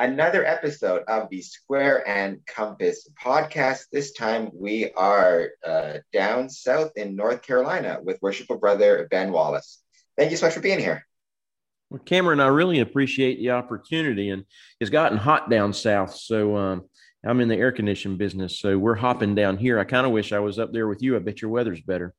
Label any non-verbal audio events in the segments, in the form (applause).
another episode of the Square and Compass podcast. This time we are uh, down south in North Carolina with worshipful brother Ben Wallace. Thank you so much for being here. Well, Cameron, I really appreciate the opportunity, and it's gotten hot down south. So um, I'm in the air conditioning business, so we're hopping down here. I kind of wish I was up there with you. I bet your weather's better.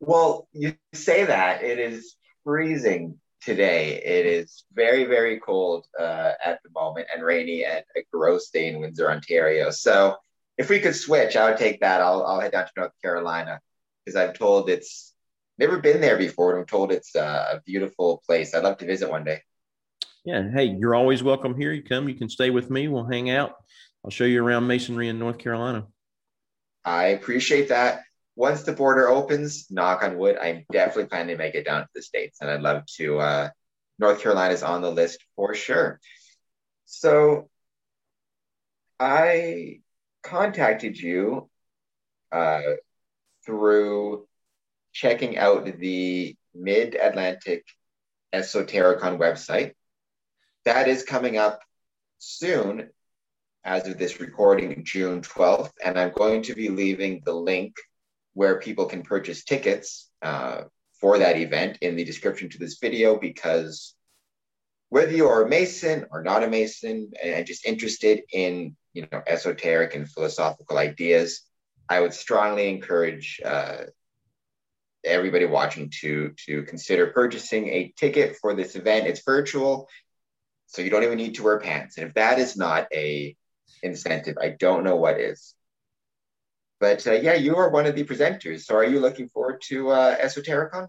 Well, you say that it is freezing today. It is very, very cold uh, at the moment and rainy and a gross day in Windsor, Ontario. So if we could switch, I would take that. I'll, I'll head down to North Carolina because I'm told it's never been there before. And I'm told it's uh, a beautiful place. I'd love to visit one day. Yeah. Hey, you're always welcome here. You come, you can stay with me. We'll hang out. I'll show you around masonry in North Carolina. I appreciate that once the border opens, knock on wood, I'm definitely planning to make it down to the States. And I'd love to, uh, North is on the list for sure. So I contacted you uh, through checking out the Mid Atlantic Esotericon website. That is coming up soon as of this recording, June 12th. And I'm going to be leaving the link where people can purchase tickets uh, for that event in the description to this video because whether you are a Mason or not a Mason and just interested in you know esoteric and philosophical ideas, I would strongly encourage uh, everybody watching to to consider purchasing a ticket for this event. It's virtual, so you don't even need to wear pants. And if that is not a incentive, I don't know what is. But uh, yeah, you are one of the presenters. So are you looking forward to uh, Esotericon?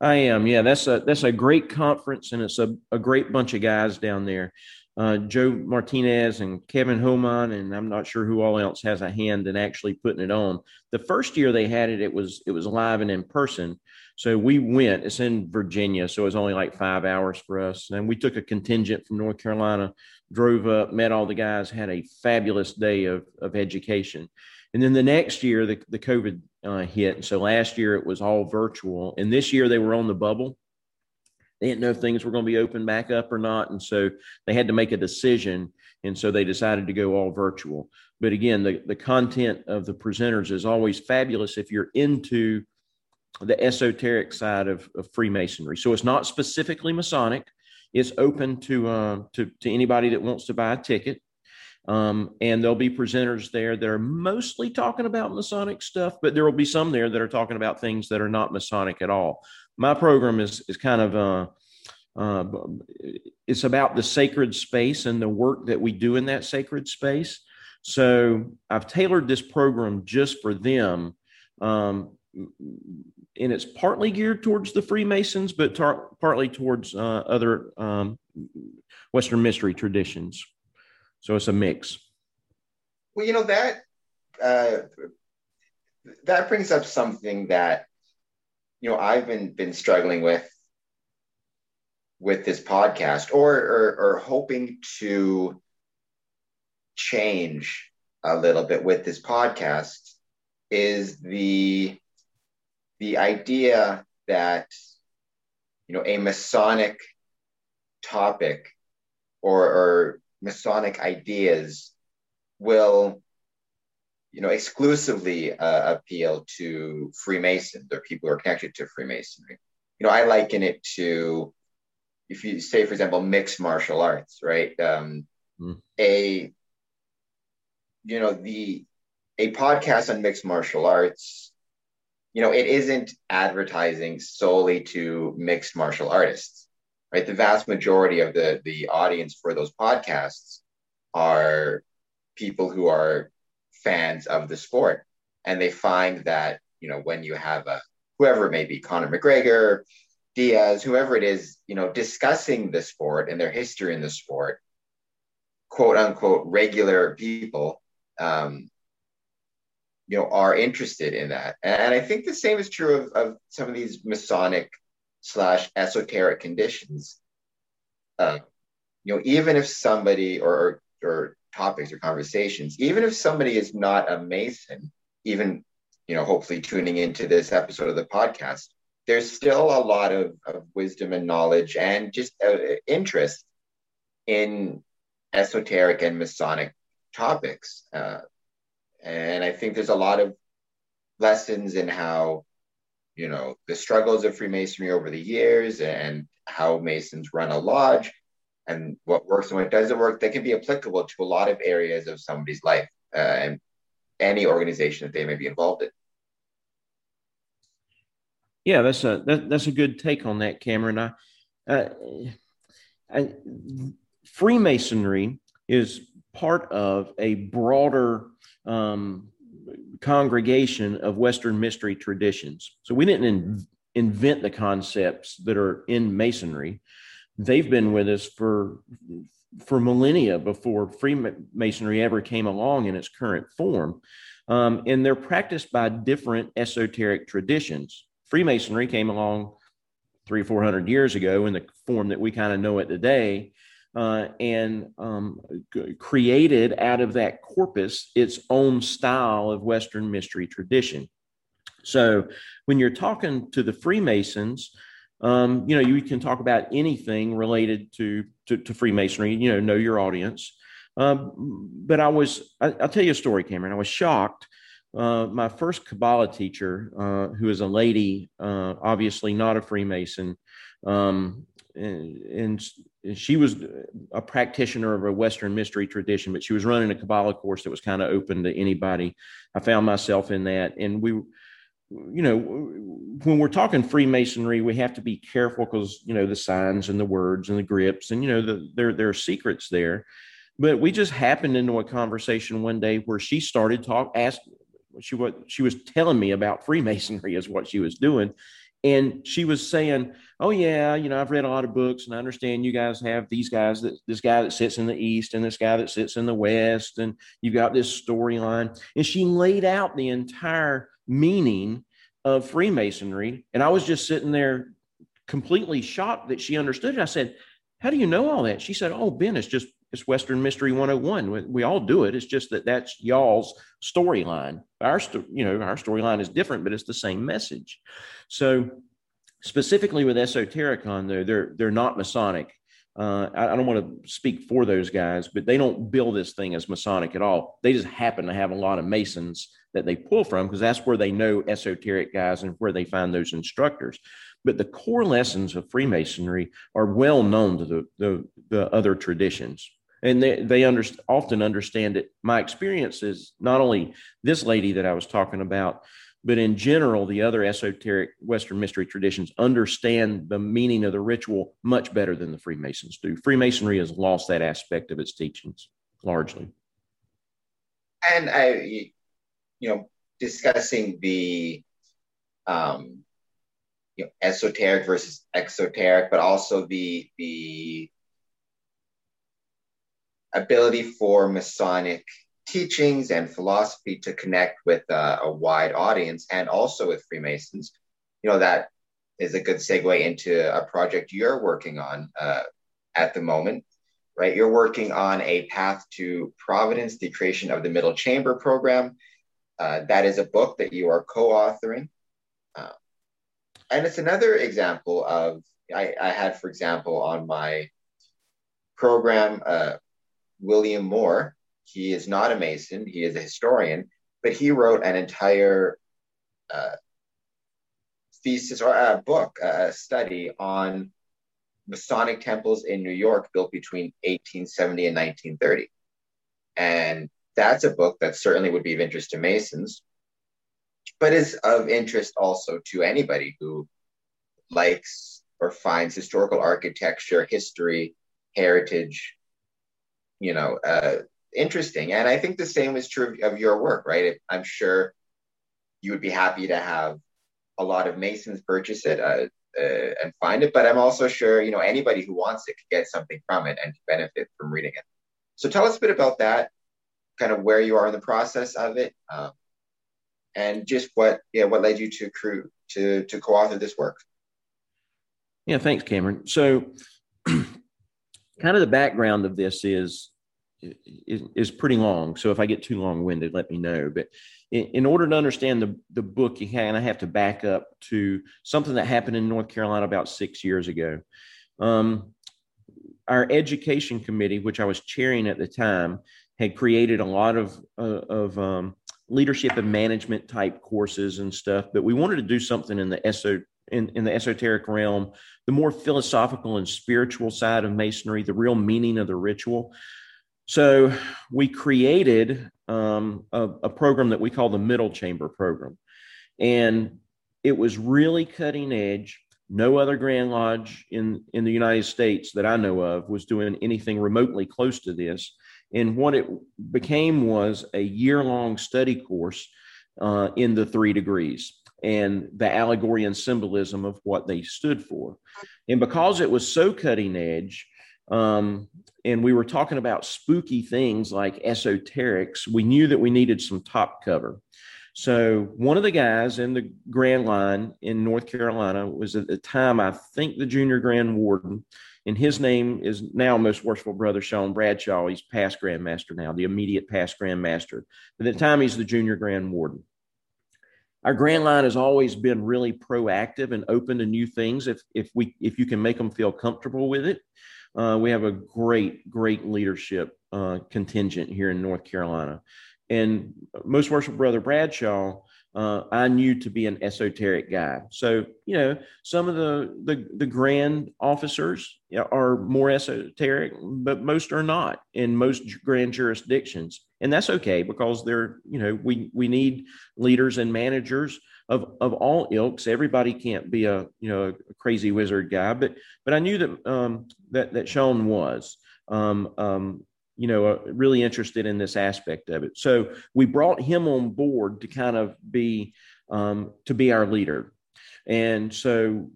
I am. Yeah, that's a that's a great conference, and it's a, a great bunch of guys down there. Uh, Joe Martinez and Kevin Homan, and I'm not sure who all else has a hand in actually putting it on. The first year they had it, it was it was live and in person. So we went. It's in Virginia, so it was only like five hours for us. And we took a contingent from North Carolina, drove up, met all the guys, had a fabulous day of of education. And then the next year, the, the COVID uh, hit. And so last year it was all virtual. And this year they were on the bubble. They didn't know if things were going to be open back up or not. And so they had to make a decision. And so they decided to go all virtual. But again, the, the content of the presenters is always fabulous if you're into the esoteric side of, of Freemasonry. So it's not specifically Masonic. It's open to, uh, to, to anybody that wants to buy a ticket. Um, and there'll be presenters there that are mostly talking about Masonic stuff, but there will be some there that are talking about things that are not Masonic at all. My program is is kind of uh, uh, it's about the sacred space and the work that we do in that sacred space. So I've tailored this program just for them. Um, and it's partly geared towards the Freemasons, but tar- partly towards uh, other um, Western mystery traditions. So it's a mix. Well, you know that uh, that brings up something that you know I've been been struggling with with this podcast, or or, or hoping to change a little bit with this podcast is the the idea that you know a Masonic topic or, or Masonic ideas will, you know, exclusively uh, appeal to Freemasons or people who are connected to Freemasonry. You know, I liken it to, if you say, for example, mixed martial arts, right? Um, mm. A, you know, the a podcast on mixed martial arts, you know, it isn't advertising solely to mixed martial artists right? The vast majority of the the audience for those podcasts are people who are fans of the sport, and they find that you know when you have a whoever it may be, Conor McGregor, Diaz, whoever it is, you know, discussing the sport and their history in the sport, quote unquote, regular people. Um, you know, are interested in that. And I think the same is true of, of some of these Masonic slash esoteric conditions. Uh, you know, even if somebody or, or topics or conversations, even if somebody is not a Mason, even you know, hopefully tuning into this episode of the podcast, there's still a lot of, of wisdom and knowledge and just uh, interest in esoteric and Masonic topics. Uh, and I think there's a lot of lessons in how, you know, the struggles of Freemasonry over the years and how Masons run a lodge and what works and what doesn't work that can be applicable to a lot of areas of somebody's life uh, and any organization that they may be involved in. Yeah, that's a that, that's a good take on that, Cameron. I, uh, I, Freemasonry is part of a broader um, congregation of Western mystery traditions. So we didn't in, invent the concepts that are in Masonry. They've been with us for for millennia before Freemasonry ever came along in its current form. Um, and they're practiced by different esoteric traditions. Freemasonry came along three, four hundred years ago in the form that we kind of know it today uh, and um, created out of that corpus its own style of Western mystery tradition. So when you're talking to the Freemasons, um, you know, you can talk about anything related to, to, to Freemasonry, you know, know your audience. Um, but I was, I, will tell you a story, Cameron. I was shocked. Uh, my first Kabbalah teacher, uh, who is a lady, uh, obviously not a Freemason, um, and, and she was a practitioner of a Western mystery tradition, but she was running a Kabbalah course that was kind of open to anybody. I found myself in that, and we, you know, when we're talking Freemasonry, we have to be careful because you know the signs and the words and the grips, and you know the, there there are secrets there. But we just happened into a conversation one day where she started talk asked she what she was telling me about Freemasonry is what she was doing, and she was saying, "Oh yeah, you know, I've read a lot of books, and I understand you guys have these guys that this guy that sits in the east and this guy that sits in the west, and you've got this storyline." And she laid out the entire meaning of Freemasonry, and I was just sitting there completely shocked that she understood it. I said, "How do you know all that?" She said, "Oh, Ben, it's just it's Western Mystery 101. We all do it. It's just that that's y'all's storyline. Our, you know, our storyline is different, but it's the same message. So, specifically with Esotericon, though, they're they're not Masonic. Uh, I, I, don't want to speak for those guys, but they don't bill this thing as Masonic at all. They just happen to have a lot of Masons that they pull from because that's where they know esoteric guys and where they find those instructors. But the core lessons of Freemasonry are well known to the, the, the other traditions and they, they under, often understand it. My experience is not only this lady that I was talking about, but in general, the other esoteric Western mystery traditions understand the meaning of the ritual much better than the Freemasons do. Freemasonry has lost that aspect of its teachings largely. And I, you know, discussing the um, you know, esoteric versus exoteric, but also the the ability for Masonic teachings and philosophy to connect with uh, a wide audience and also with Freemasons. You know, that is a good segue into a project you're working on uh, at the moment, right? You're working on a path to providence, the creation of the middle chamber program. Uh, that is a book that you are co authoring. Uh, and it's another example of, I, I, had, for example, on my program, uh, William Moore. He is not a Mason, he is a historian, but he wrote an entire uh, thesis or a book, a study on Masonic temples in New York built between 1870 and 1930. And that's a book that certainly would be of interest to Masons, but is of interest also to anybody who likes or finds historical architecture, history, heritage, you know, uh, interesting. And I think the same is true of your work, right? I'm sure you would be happy to have a lot of Masons purchase it uh, uh, and find it, but I'm also sure, you know, anybody who wants it could get something from it and benefit from reading it. So tell us a bit about that, kind of where you are in the process of it, um, and just what, yeah, what led you to crew to to co-author this work. Yeah, thanks, Cameron. So (clears throat) kind of the background of this is is, is pretty long. So if I get too long winded, let me know. But in, in, order to understand the, the book, you kind of have to back up to something that happened in North Carolina about six years ago. Um, our education committee, which I was chairing at the time, had created a lot of uh, of um, leadership and management type courses and stuff. But we wanted to do something in the eso in, in the esoteric realm, the more philosophical and spiritual side of masonry, the real meaning of the ritual. So we created um, a, a program that we call the Middle Chamber Program, and it was really cutting edge no other Grand Lodge in, in the United States that I know of was doing anything remotely close to this. And what it became was a year long study course uh, in the three degrees and the allegory and symbolism of what they stood for. And because it was so cutting edge, um, and we were talking about spooky things like esoterics, we knew that we needed some top cover. So one of the guys in the Grand Line in North Carolina was at the time, I think, the junior Grand Warden, and his name is now Most Worshipful Brother Sean Bradshaw. He's past Grand Master now, the immediate past Grand Master. At the time, he's the junior Grand Warden. Our Grand Line has always been really proactive and open to new things if if we if you can make them feel comfortable with it. Uh, we have a great, great leadership uh, contingent here in North Carolina. And most worship brother Bradshaw, uh, I knew to be an esoteric guy. So, you know, some of the the, the grand officers are more esoteric, but most are not in most grand jurisdictions. And that's okay because they're, you know, we we need leaders and managers of of all ilks. Everybody can't be a you know a crazy wizard guy, but but I knew that um, that that Sean was. Um, um, you know, uh, really interested in this aspect of it. So we brought him on board to kind of be um, to be our leader, and so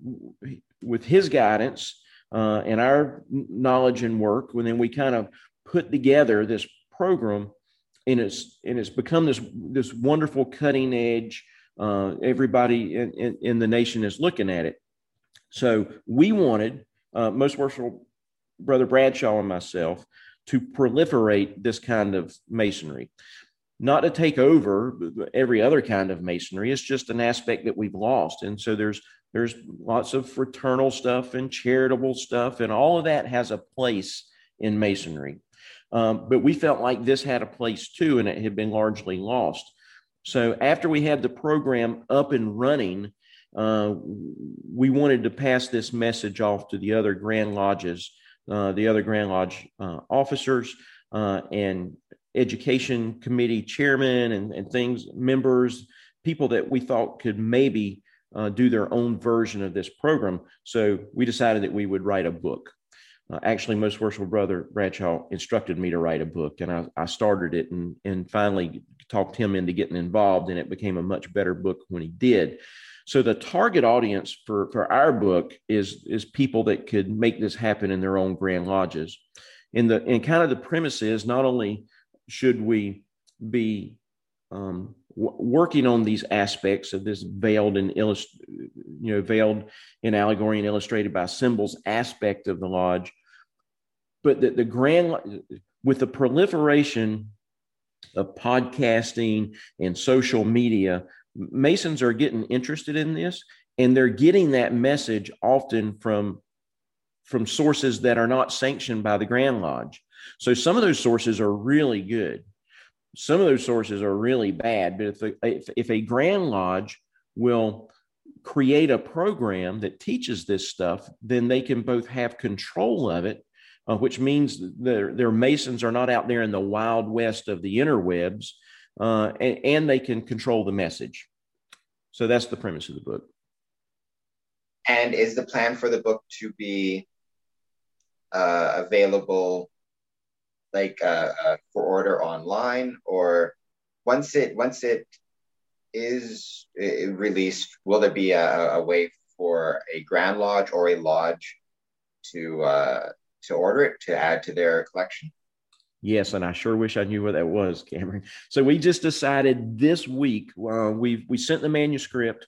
with his guidance uh, and our knowledge and work, and then we kind of put together this program, and it's and it's become this this wonderful cutting edge. Uh, everybody in, in, in, the nation is looking at it. So we wanted uh, most worshipful brother Bradshaw and myself to proliferate this kind of masonry. Not to take over every other kind of masonry. It's just an aspect that we've lost. And so there's there's lots of fraternal stuff and charitable stuff, and all of that has a place in masonry. Um, but we felt like this had a place too, and it had been largely lost. So after we had the program up and running, uh, we wanted to pass this message off to the other Grand Lodges the other Grand Lodge uh, officers uh, and education committee chairmen and, and, things, members, people that we thought could maybe uh, do their own version of this program. So we decided that we would write a book. Uh, actually, most worshipful brother Bradshaw instructed me to write a book, and I, I started it and, and finally talked him into getting involved, and it became a much better book when he did. So the target audience for, for our book is, is people that could make this happen in their own grand lodges. And the and kind of the premise is not only should we be um, w- working on these aspects of this veiled and illust- you know veiled in allegory and illustrated by symbols aspect of the lodge, but that the grand with the proliferation of podcasting and social media, Masons are getting interested in this, and they're getting that message often from from sources that are not sanctioned by the Grand Lodge. So some of those sources are really good. Some of those sources are really bad. But if if, if a Grand Lodge will create a program that teaches this stuff, then they can both have control of it, uh, which means their, their Masons are not out there in the wild west of the interwebs uh, and, and they can control the message. So that's the premise of the book. And is the plan for the book to be uh, available, like uh, uh, for order online, or once it once it is released, will there be a, a, way for a Grand Lodge or a lodge to uh, to order it to add to their collection? Yes, and I sure wish I knew what that was, (laughs) Cameron. So we just decided this week. Uh, we we sent the manuscript.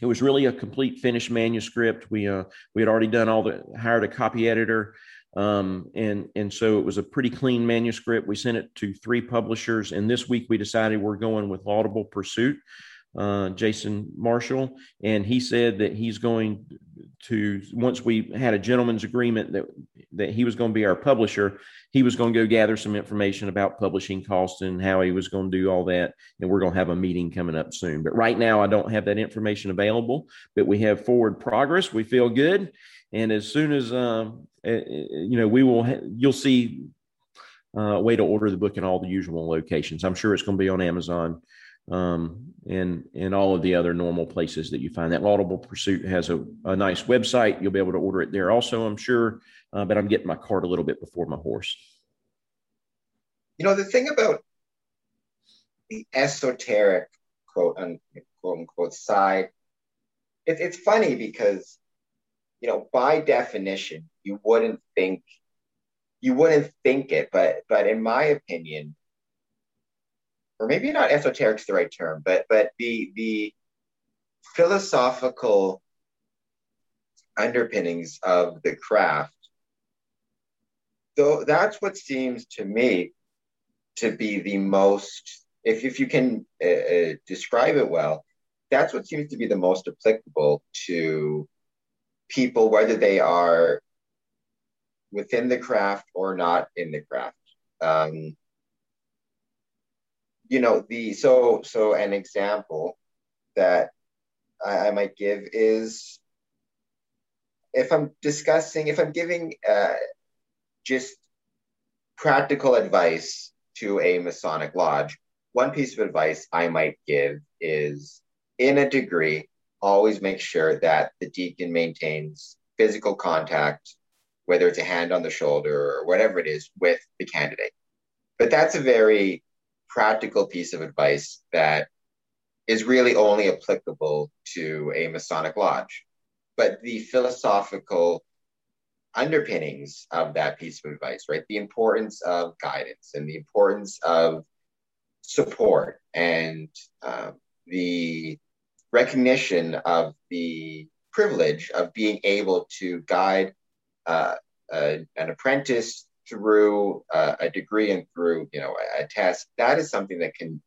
It was really a complete finished manuscript. We uh, we had already done all the hired a copy editor, um, and and so it was a pretty clean manuscript. We sent it to three publishers, and this week we decided we're going with Laudable Pursuit. Uh, Jason Marshall, and he said that he's going to once we had a gentleman's agreement that that he was going to be our publisher, he was going to go gather some information about publishing costs and how he was going to do all that. And we're going to have a meeting coming up soon. But right now, I don't have that information available. But we have forward progress. We feel good, and as soon as um, you know, we will. Ha- you'll see uh, a way to order the book in all the usual locations. I'm sure it's going to be on Amazon um, and and all of the other normal places that you find that. Laudable Pursuit has a, a nice website. You'll be able to order it there also, I'm sure. Uh, but I'm getting my cart a little bit before my horse. You know, the thing about the esoteric quote unquote unquote side, it, it's funny because, you know, by definition, you wouldn't think you wouldn't think it, but but in my opinion, or maybe not esoteric is the right term, but but the the philosophical underpinnings of the craft, though that's what seems to me to be the most, if, if you can uh, uh, describe it well, that's what seems to be the most applicable to people, whether they are within the craft or not in the craft. Um, you know the so so an example that I, I might give is if I'm discussing if I'm giving uh, just practical advice to a Masonic lodge, one piece of advice I might give is in a degree, always make sure that the deacon maintains physical contact, whether it's a hand on the shoulder or whatever it is, with the candidate. But that's a very practical piece of advice that is really only applicable to a Masonic lodge. But the philosophical underpinnings of that piece of advice, right? The importance of guidance and the importance of support and um, the recognition of the privilege of being able to guide uh, an apprentice through uh, a degree and through you know a, a test that is something that can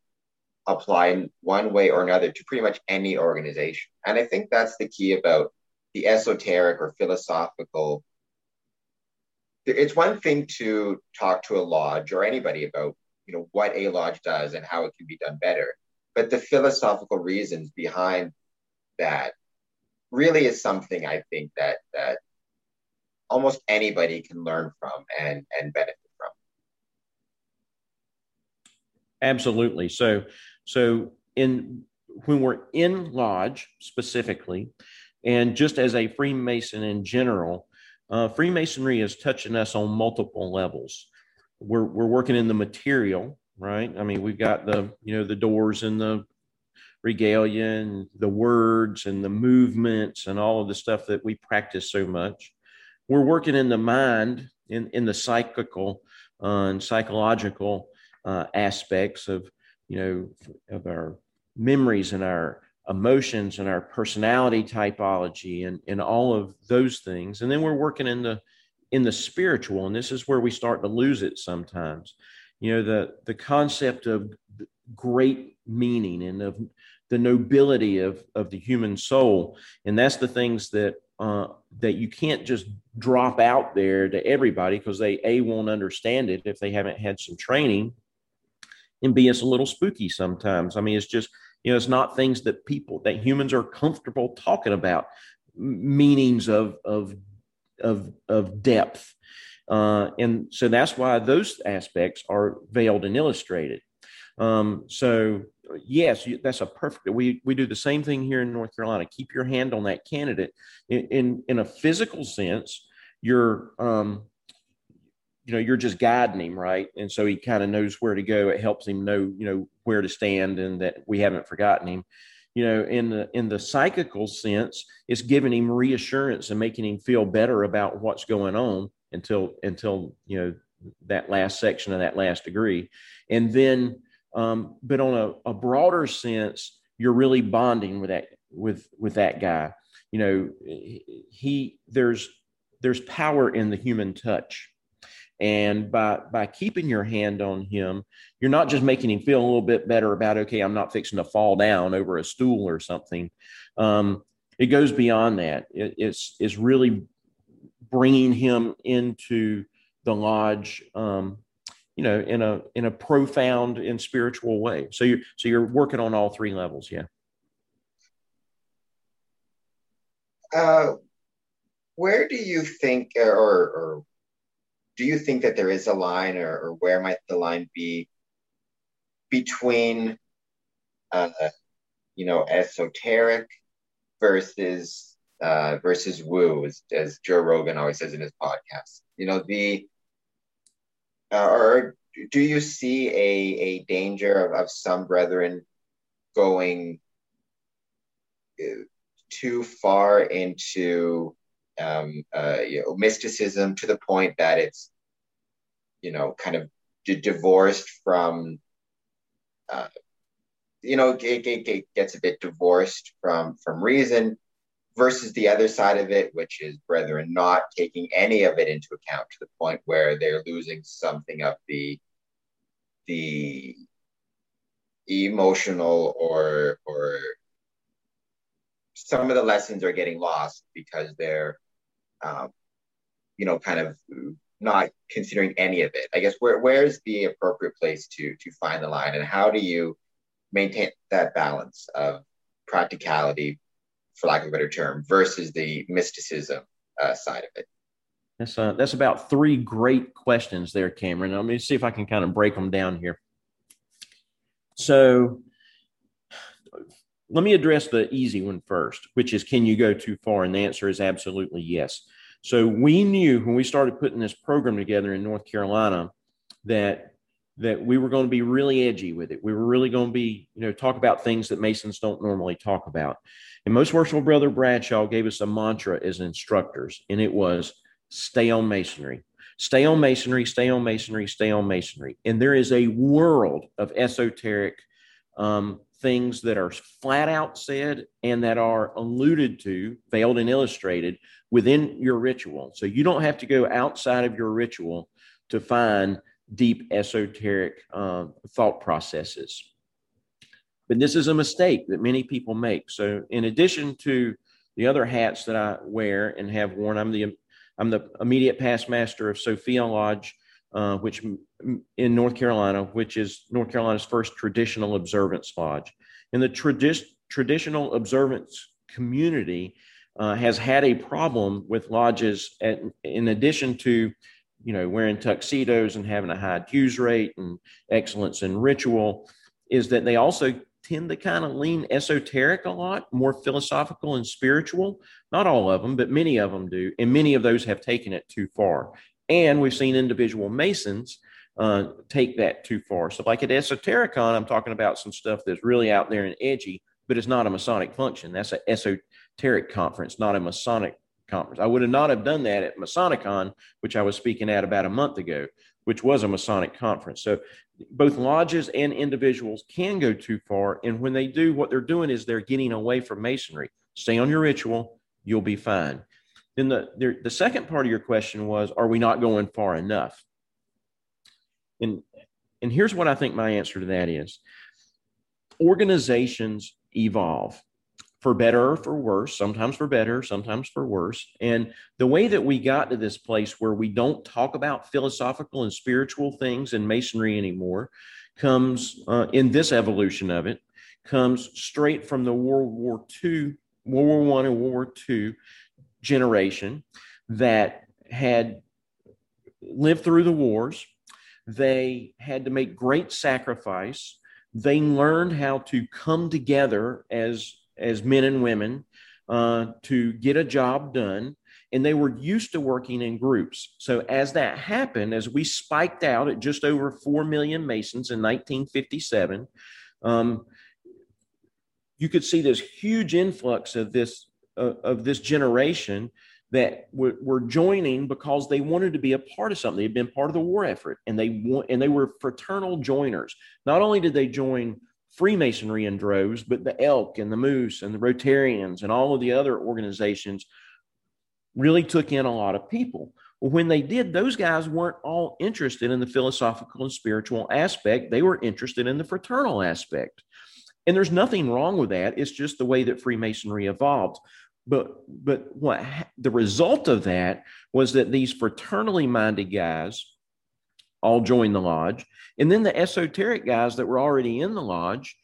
apply in one way or another to pretty much any organization. And i think that's the key about the esoteric or philosophical. It's one thing to talk to a lodge or anybody about you know what a lodge does and how it can be done better but the philosophical reasons behind that really is something i think that that almost anybody can learn from and and benefit from. Absolutely. So so in when we're in lodge specifically and just as a freemason in general uh, freemasonry is touching us on multiple levels. We're, we're working in the material right? I mean we've got the you know the doors and the regalia and the words and the movements and all of the stuff that we practice so much we're working in the mind, in, in the psychical uh, and psychological uh, aspects of, you know, of our memories and our emotions and our personality typology and, and all of those things. And then we're working in the in the spiritual, and this is where we start to lose it sometimes. You know, the the concept of great meaning and of the nobility of of the human soul, and that's the things that uh, that you can't just drop out there to everybody because they a won't understand it if they haven't had some training and b it's a little spooky sometimes. I mean it's just you know it's not things that people that humans are comfortable talking about meanings of of of of depth. Uh, and so that's why those aspects are veiled and illustrated. Um, so yes, that's a perfect. We we do the same thing here in North Carolina. Keep your hand on that candidate in in, in a physical sense. You're um, you know, you're just guiding him, right? And so he kind of knows where to go. It helps him know, you know, where to stand, and that we haven't forgotten him. You know, in the in the psychical sense, it's giving him reassurance and making him feel better about what's going on until until you know that last section of that last degree, and then um, but on a, a broader sense, you're really bonding with that with with that guy. You know, he there's there's power in the human touch, And by by keeping your hand on him, you're not just making him feel a little bit better about okay, I'm not fixing to fall down over a stool or something. Um, it goes beyond that. It, it's it's really bringing him into the lodge, um, you know, in a in a profound and spiritual way. So you're so you're working on all three levels, yeah. Uh, where do you think, or, or do you think that there is a line, or, or where might the line be between, uh, you know, esoteric versus uh, versus woo, as, as Joe Rogan always says in his podcast. You know, the uh, or do you see a a danger of, of some brethren going uh, too far into um, uh, you know, mysticism to the point that it's, you know, kind of d- divorced from, uh, you know, it, it, it, gets a bit divorced from from reason, versus the other side of it, which is brethren not taking any of it into account to the point where they're losing something of the the emotional or or some of the lessons are getting lost because they're um, you know kind of not considering any of it. I guess where where's the appropriate place to to find the line and how do you maintain that balance of practicality for lack of a better term versus the mysticism uh, side of it that's uh, that's about three great questions there cameron let me see if i can kind of break them down here so let me address the easy one first, which is can you go too far? And the answer is absolutely yes. So we knew when we started putting this program together in North Carolina that that we were going to be really edgy with it. We were really going to be, you know, talk about things that Masons don't normally talk about. And most worshipful brother Bradshaw gave us a mantra as instructors, and it was stay on masonry. Stay on masonry, stay on masonry, stay on masonry. And there is a world of esoteric um, things that are flat out said and that are alluded to, veiled and illustrated within your ritual. So you don't have to go outside of your ritual to find deep esoteric uh, thought processes. But this is a mistake that many people make. So, in addition to the other hats that I wear and have worn, I'm the I'm the immediate past master of Sophia Lodge uh, which in North Carolina, which is North Carolina's first traditional observance lodge. And the tradi- traditional observance community uh, has had a problem with lodges at, in addition to you know wearing tuxedos and having a high dues rate and excellence in ritual is that they also tend to kind of lean esoteric a lot more philosophical and spiritual not all of them but many of them do and many of those have taken it too far and we've seen individual Masons uh, take that too far. So, like at Esotericon, I'm talking about some stuff that's really out there and edgy, but it's not a Masonic function. That's an esoteric conference, not a Masonic conference. I would have not have done that at Masonicon, which I was speaking at about a month ago, which was a Masonic conference. So both lodges and individuals can go too far. And when they do, what they're doing is they're getting away from masonry. Stay on your ritual, you'll be fine. Then the, the, the second part of your question was, are we not going far enough? And, and here's what I think my answer to that is organizations evolve for better or for worse, sometimes for better, sometimes for worse. And the way that we got to this place where we don't talk about philosophical and spiritual things in masonry anymore comes uh, in this evolution of it comes straight from the World War II, World War One and World War II generation that had lived through the wars. They had to make great sacrifice. They learned how to come together as, as men and women uh, to get a job done. And they were used to working in groups. So, as that happened, as we spiked out at just over 4 million Masons in 1957, um, you could see this huge influx of this of this generation that were, joining because they wanted to be a part of something. They had been part of the war effort, and they want, and they were fraternal joiners. Not only did they join Freemasonry in droves, but the Elk and the Moose and the Rotarians and all of the other organizations really took in a lot of people. When they did, those guys weren't all interested in the philosophical and spiritual aspect. They were interested in the fraternal aspect. And there's nothing wrong with that. It's just the way that Freemasonry evolved. But but what the result of that was that these fraternally minded guys all joined the lodge, and then the esoteric guys that were already in the lodge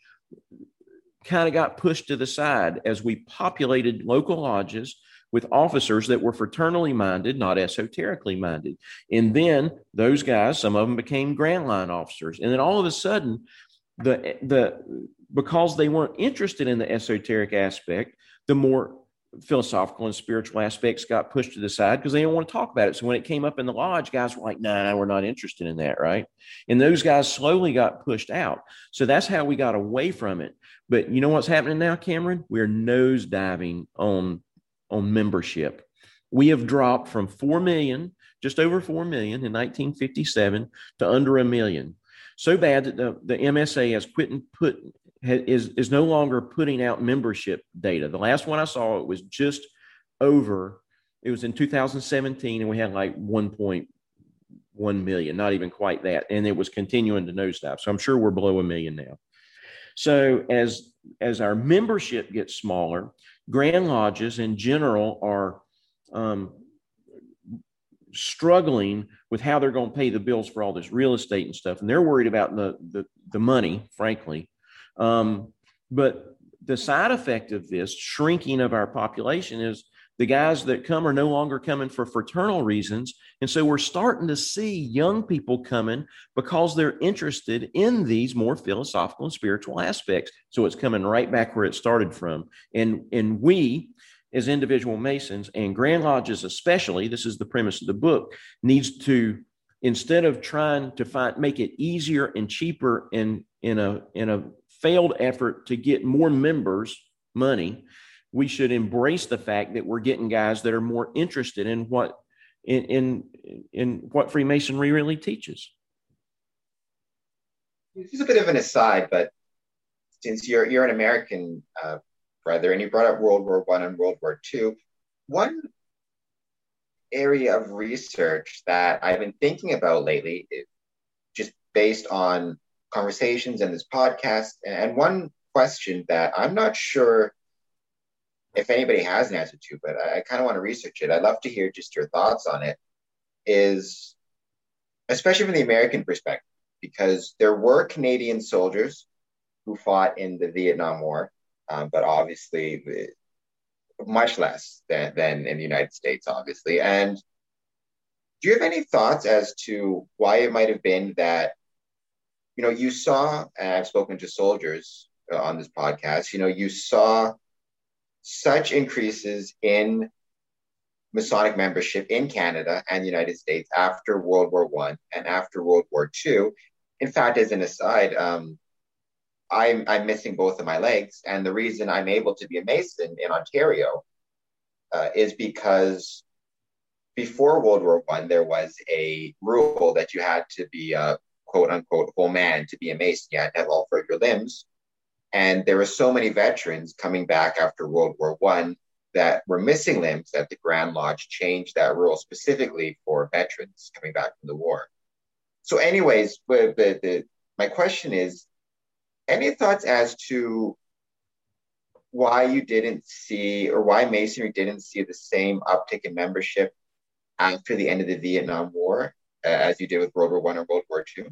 kind of got pushed to the side as we populated local lodges with officers that were fraternally minded, not esoterically minded. And then those guys, some of them became Grand Line officers. And then all of a sudden, the the because they weren't interested in the esoteric aspect, the more philosophical and spiritual aspects got pushed to the side because they didn't want to talk about it. So when it came up in the lodge, guys were like, nah, we're not interested in that, right? And those guys slowly got pushed out. So that's how we got away from it. But you know what's happening now, Cameron? We're nose diving on on membership. We have dropped from 4 million, just over 4 million in 1957 to under a million. So bad that the, the MSA has quit and put is is no longer putting out membership data. The last one I saw it was just over. It was in 2017, and we had like 1.1 million, not even quite that, and it was continuing to nosedive. So I'm sure we're below a million now. So as as our membership gets smaller, Grand Lodges in general are um, struggling with how they're going to pay the bills for all this real estate and stuff, and they're worried about the the, the money, frankly. Um, but the side effect of this shrinking of our population is the guys that come are no longer coming for fraternal reasons. And so we're starting to see young people coming because they're interested in these more philosophical and spiritual aspects. So it's coming right back where it started from. And, and we, as individual Masons and Grand Lodges, especially, this is the premise of the book, needs to instead of trying to find make it easier and cheaper in in a in a failed effort to get more members money we should embrace the fact that we're getting guys that are more interested in what in in, in what Freemasonry really teaches. This is a bit of an aside, but since you're you're an American uh, brother and you brought up World War One and World War Two, one area of research that I've been thinking about lately, is just based on conversations and this podcast, and one question that I'm not sure if anybody has an answer to, but I, I kind of want to research it. I'd love to hear just your thoughts on it. Is especially from the American perspective, because there were Canadian soldiers who fought in the Vietnam War, um, but obviously much less than, than in the United States, obviously. And do you have any thoughts as to why it might have been that, you know, you saw, and I've spoken to soldiers uh, on this podcast, you know, you saw such increases in Masonic membership in Canada and the United States after World War One and after World War Two. In fact, as an aside, um, I'm, I'm missing both of my legs, and the reason I'm able to be a Mason in Ontario uh, is because before World War One, there was a rule that you had to be a quote unquote whole man to be a Mason. To have all your limbs. And there were so many veterans coming back after World War One that were missing limbs that the Grand Lodge changed that rule specifically for veterans coming back from the war. So, anyways, the, the, my question is any thoughts as to why you didn't see or why Masonry didn't see the same uptick in membership after the end of the Vietnam War uh, as you did with World War One or World War Two?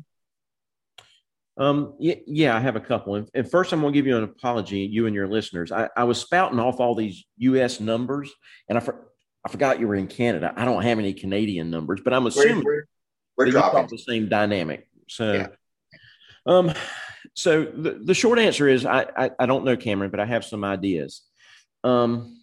Um, yeah, yeah, I have a couple. And, first, I'm going to give you an apology, you and your listeners. I, I was spouting off all these U.S. numbers, and I, for, I forgot you were in Canada. I don't have any Canadian numbers, but I'm assuming we're, we're, we're the same dynamic. So, yeah. um, so the, the short answer is I, I, I don't know Cameron, but I have some ideas. Um,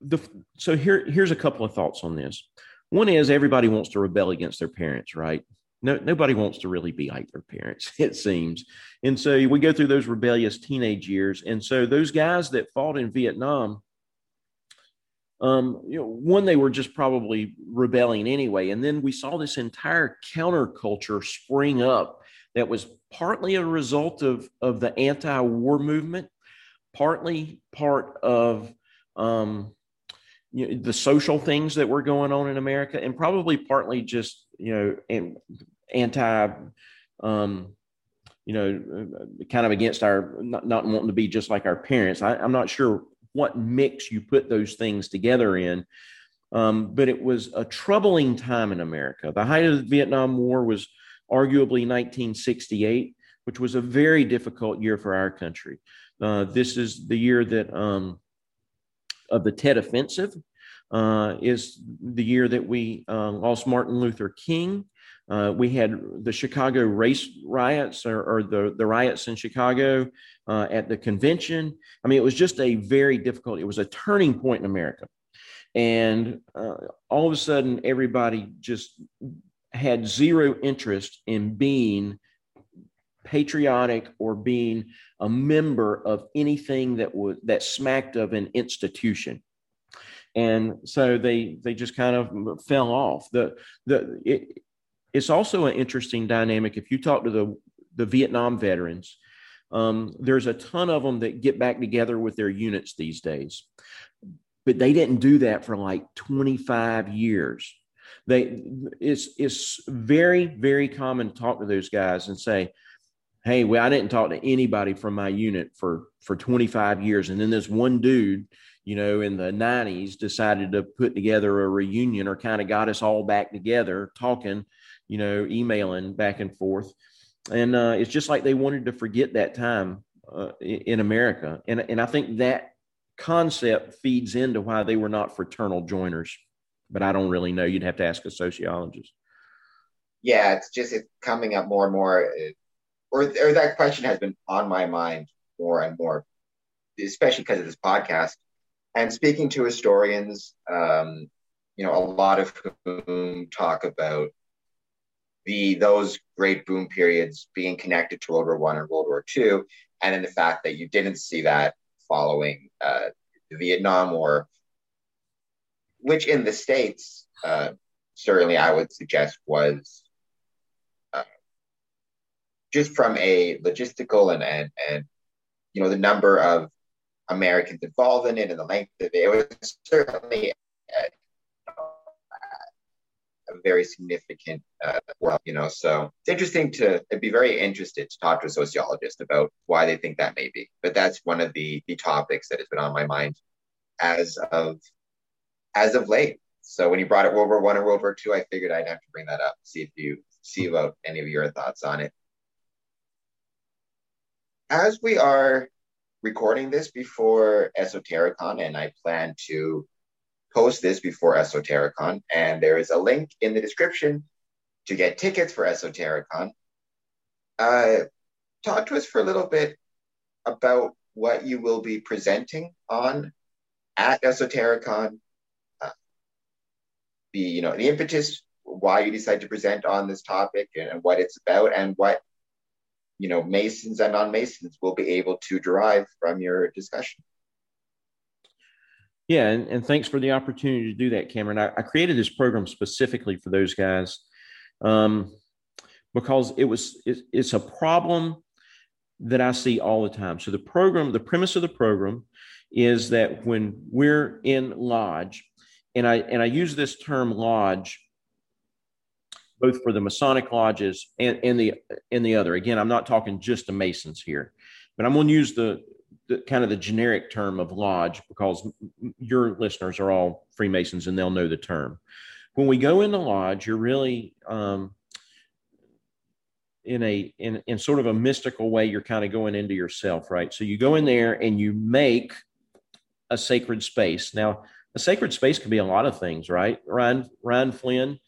the so here here's a couple of thoughts on this. One is everybody wants to rebel against their parents, right? No, nobody wants to really be like their parents, (laughs) it seems. And so we go through those rebellious teenage years. And so those guys that fought in Vietnam, um, you know, one, they were just probably rebelling anyway. And then we saw this entire counterculture spring up that was partly a result of, of the anti war movement, partly part of um, you know, the social things that were going on in America, and probably partly just you know anti, um, you know, kind of against our not, not wanting to be just like our parents. I, I'm not sure what mix you put those things together in. Um, but it was a troubling time in America. The height of the Vietnam War was arguably 1968, which was a very difficult year for our country. Uh, this is the year that um, of the Tet Offensive, uh, is the year that we uh, lost Martin Luther King. Uh, we had the Chicago race riots or, or the, the riots in Chicago uh, at the convention. I mean, it was just a very difficult, it was a turning point in America. And uh, all of a sudden, everybody just had zero interest in being patriotic or being a member of anything that was that smacked of an institution. And so they they just kind of fell off. The the it, it's also an interesting dynamic. If you talk to the the vietnam veterans um, there's a ton of them that get back together with their units these days. But they didn't do that for like 25 years. They it's it's very very common to talk to those guys and say hey well i didn't talk to anybody from my unit for for 25 years and then this one dude you know, in the 90s decided to put together a reunion or kind of got us all back together talking, you know, emailing back and forth. And uh, it's just like they wanted to forget that time uh, in America. And, and I think that concept feeds into why they were not fraternal joiners. But I don't really know. You'd have to ask a sociologist. Yeah, it's just it's coming up more and more, uh, or, or that question has been on my mind more and more, especially because of this podcast. And speaking to historians, um, you know, a lot of whom talk about the those great boom periods being connected to World War One and World War Two, and then the fact that you didn't see that following uh, the Vietnam War, which in the states, uh, certainly I would suggest was just from a logistical and and and you know the number of Americans involved in it and the length of it. It was certainly a, a very significant uh, world, you know. So it's interesting to I'd be very interested to talk to a sociologist about why they think that may be. But that's one of the the topics that has been on my mind as of as of late. So when you brought up World War One and World War Two, I figured I'd have to bring that up, see if you see about any of your thoughts on it. As we are recording this before Esotericon, and I plan to post this before Esotericon. And there is a link in the description to get tickets for Esotericon. Uh, talk to us for a little bit about what you will be presenting on at Esotericon. Uh, the you know the impetus why you decide to present on this topic and, and what it's about and what you know masons and non-masons will be able to derive from your discussion. Yeah and, and thanks for the opportunity to do that cameron. I, I created this program specifically for those guys um, because it was it, it's a problem that i see all the time. So the program the premise of the program is that when we're in lodge and i and i use this term lodge both for the Masonic lodges and, and the and the other. Again, I'm not talking just the Masons here, but I'm going to use the, the kind of the generic term of lodge because your listeners are all Freemasons and they'll know the term. When we go in the lodge, you're really um, in a in in sort of a mystical way. You're kind of going into yourself, right? So you go in there and you make a sacred space. Now, a sacred space can be a lot of things, right? Ryan Ryan Flynn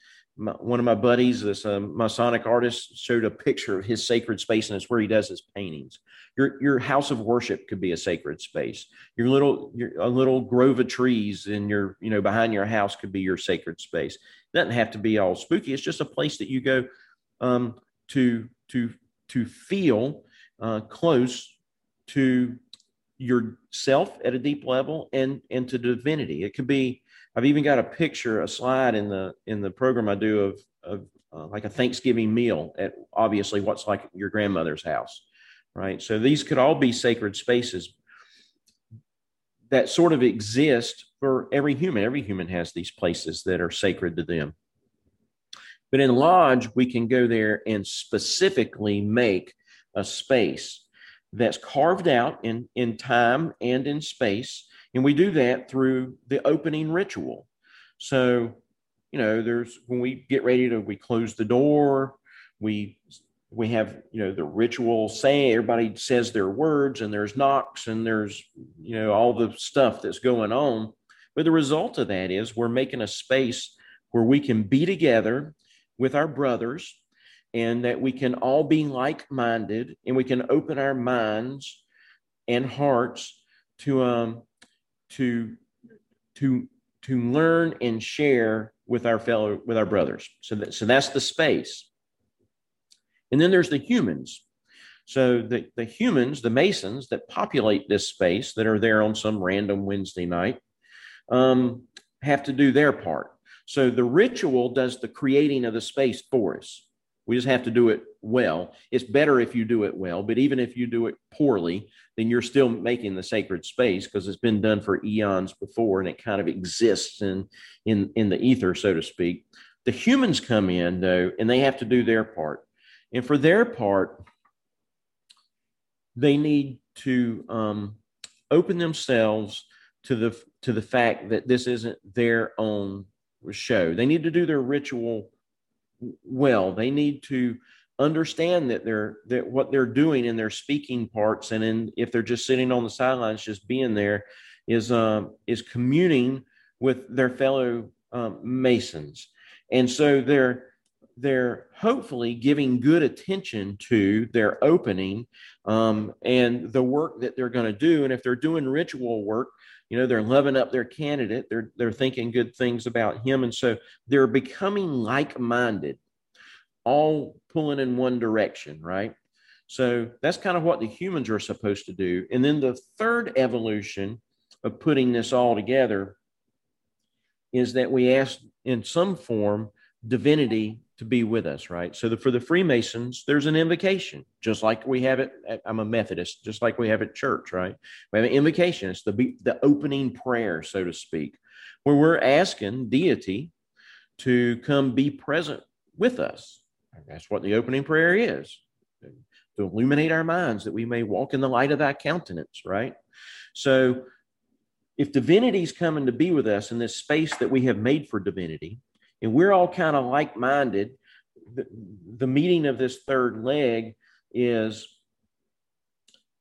my, one of my buddies, this um, Masonic artist, showed a picture of his sacred space, and it's where he does his paintings. Your your house of worship could be a sacred space. Your little your a little grove of trees in your you know behind your house could be your sacred space. It doesn't have to be all spooky. It's just a place that you go um, to to to feel uh, close to yourself at a deep level and and to divinity. It could be I've even got a picture, a slide in the in the program I do of of uh, like a Thanksgiving meal at obviously what's like your grandmother's house, right? So these could all be sacred spaces. that sort of exist for every human. Every human has these places that are sacred to them. But in Lodge, we can go there and specifically make a space that's carved out in, in time and in space. And we do that through the opening ritual. So, you know, there's when we get ready to, we close the door, we we have you know the ritual saying everybody says their words and there's knocks and there's you know all the stuff that's going on but the result of that is we're making a space where we can be together with our brothers and that we can all be like-minded and we can open our minds and hearts to um to to to learn and share with our fellow with our brothers so that so that's the space and then there's the humans. So the, the humans, the Masons that populate this space that are there on some random Wednesday night, um, have to do their part. So the ritual does the creating of the space for us. We just have to do it well. It's better if you do it well, but even if you do it poorly, then you're still making the sacred space because it's been done for eons before and it kind of exists in, in, in the ether, so to speak. The humans come in though, and they have to do their part. And for their part, they need to um, open themselves to the to the fact that this isn't their own show. They need to do their ritual well. They need to understand that they're that what they're doing in their speaking parts and in if they're just sitting on the sidelines just being there is um, is communing with their fellow um, masons and so they're they're hopefully giving good attention to their opening um, and the work that they're going to do. And if they're doing ritual work, you know, they're loving up their candidate. They're they're thinking good things about him, and so they're becoming like-minded, all pulling in one direction, right? So that's kind of what the humans are supposed to do. And then the third evolution of putting this all together is that we ask in some form divinity to be with us, right? So the, for the Freemasons, there's an invocation, just like we have it. At, I'm a Methodist, just like we have at church, right? We have an invocation. It's the the opening prayer, so to speak, where we're asking deity to come be present with us. That's what the opening prayer is to illuminate our minds that we may walk in the light of thy countenance, right? So if divinity is coming to be with us in this space that we have made for divinity, and we're all kind of like minded. The, the meeting of this third leg is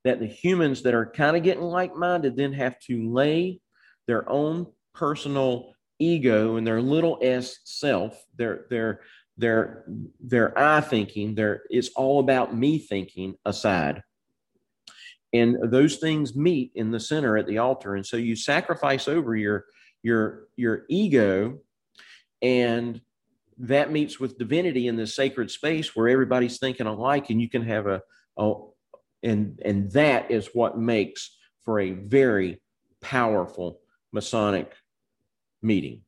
that the humans that are kind of getting like minded then have to lay their own personal ego and their little s self, their, their, their, their I thinking, their, it's all about me thinking aside. And those things meet in the center at the altar. And so you sacrifice over your, your, your ego and that meets with divinity in this sacred space where everybody's thinking alike and you can have a, a and and that is what makes for a very powerful masonic meeting.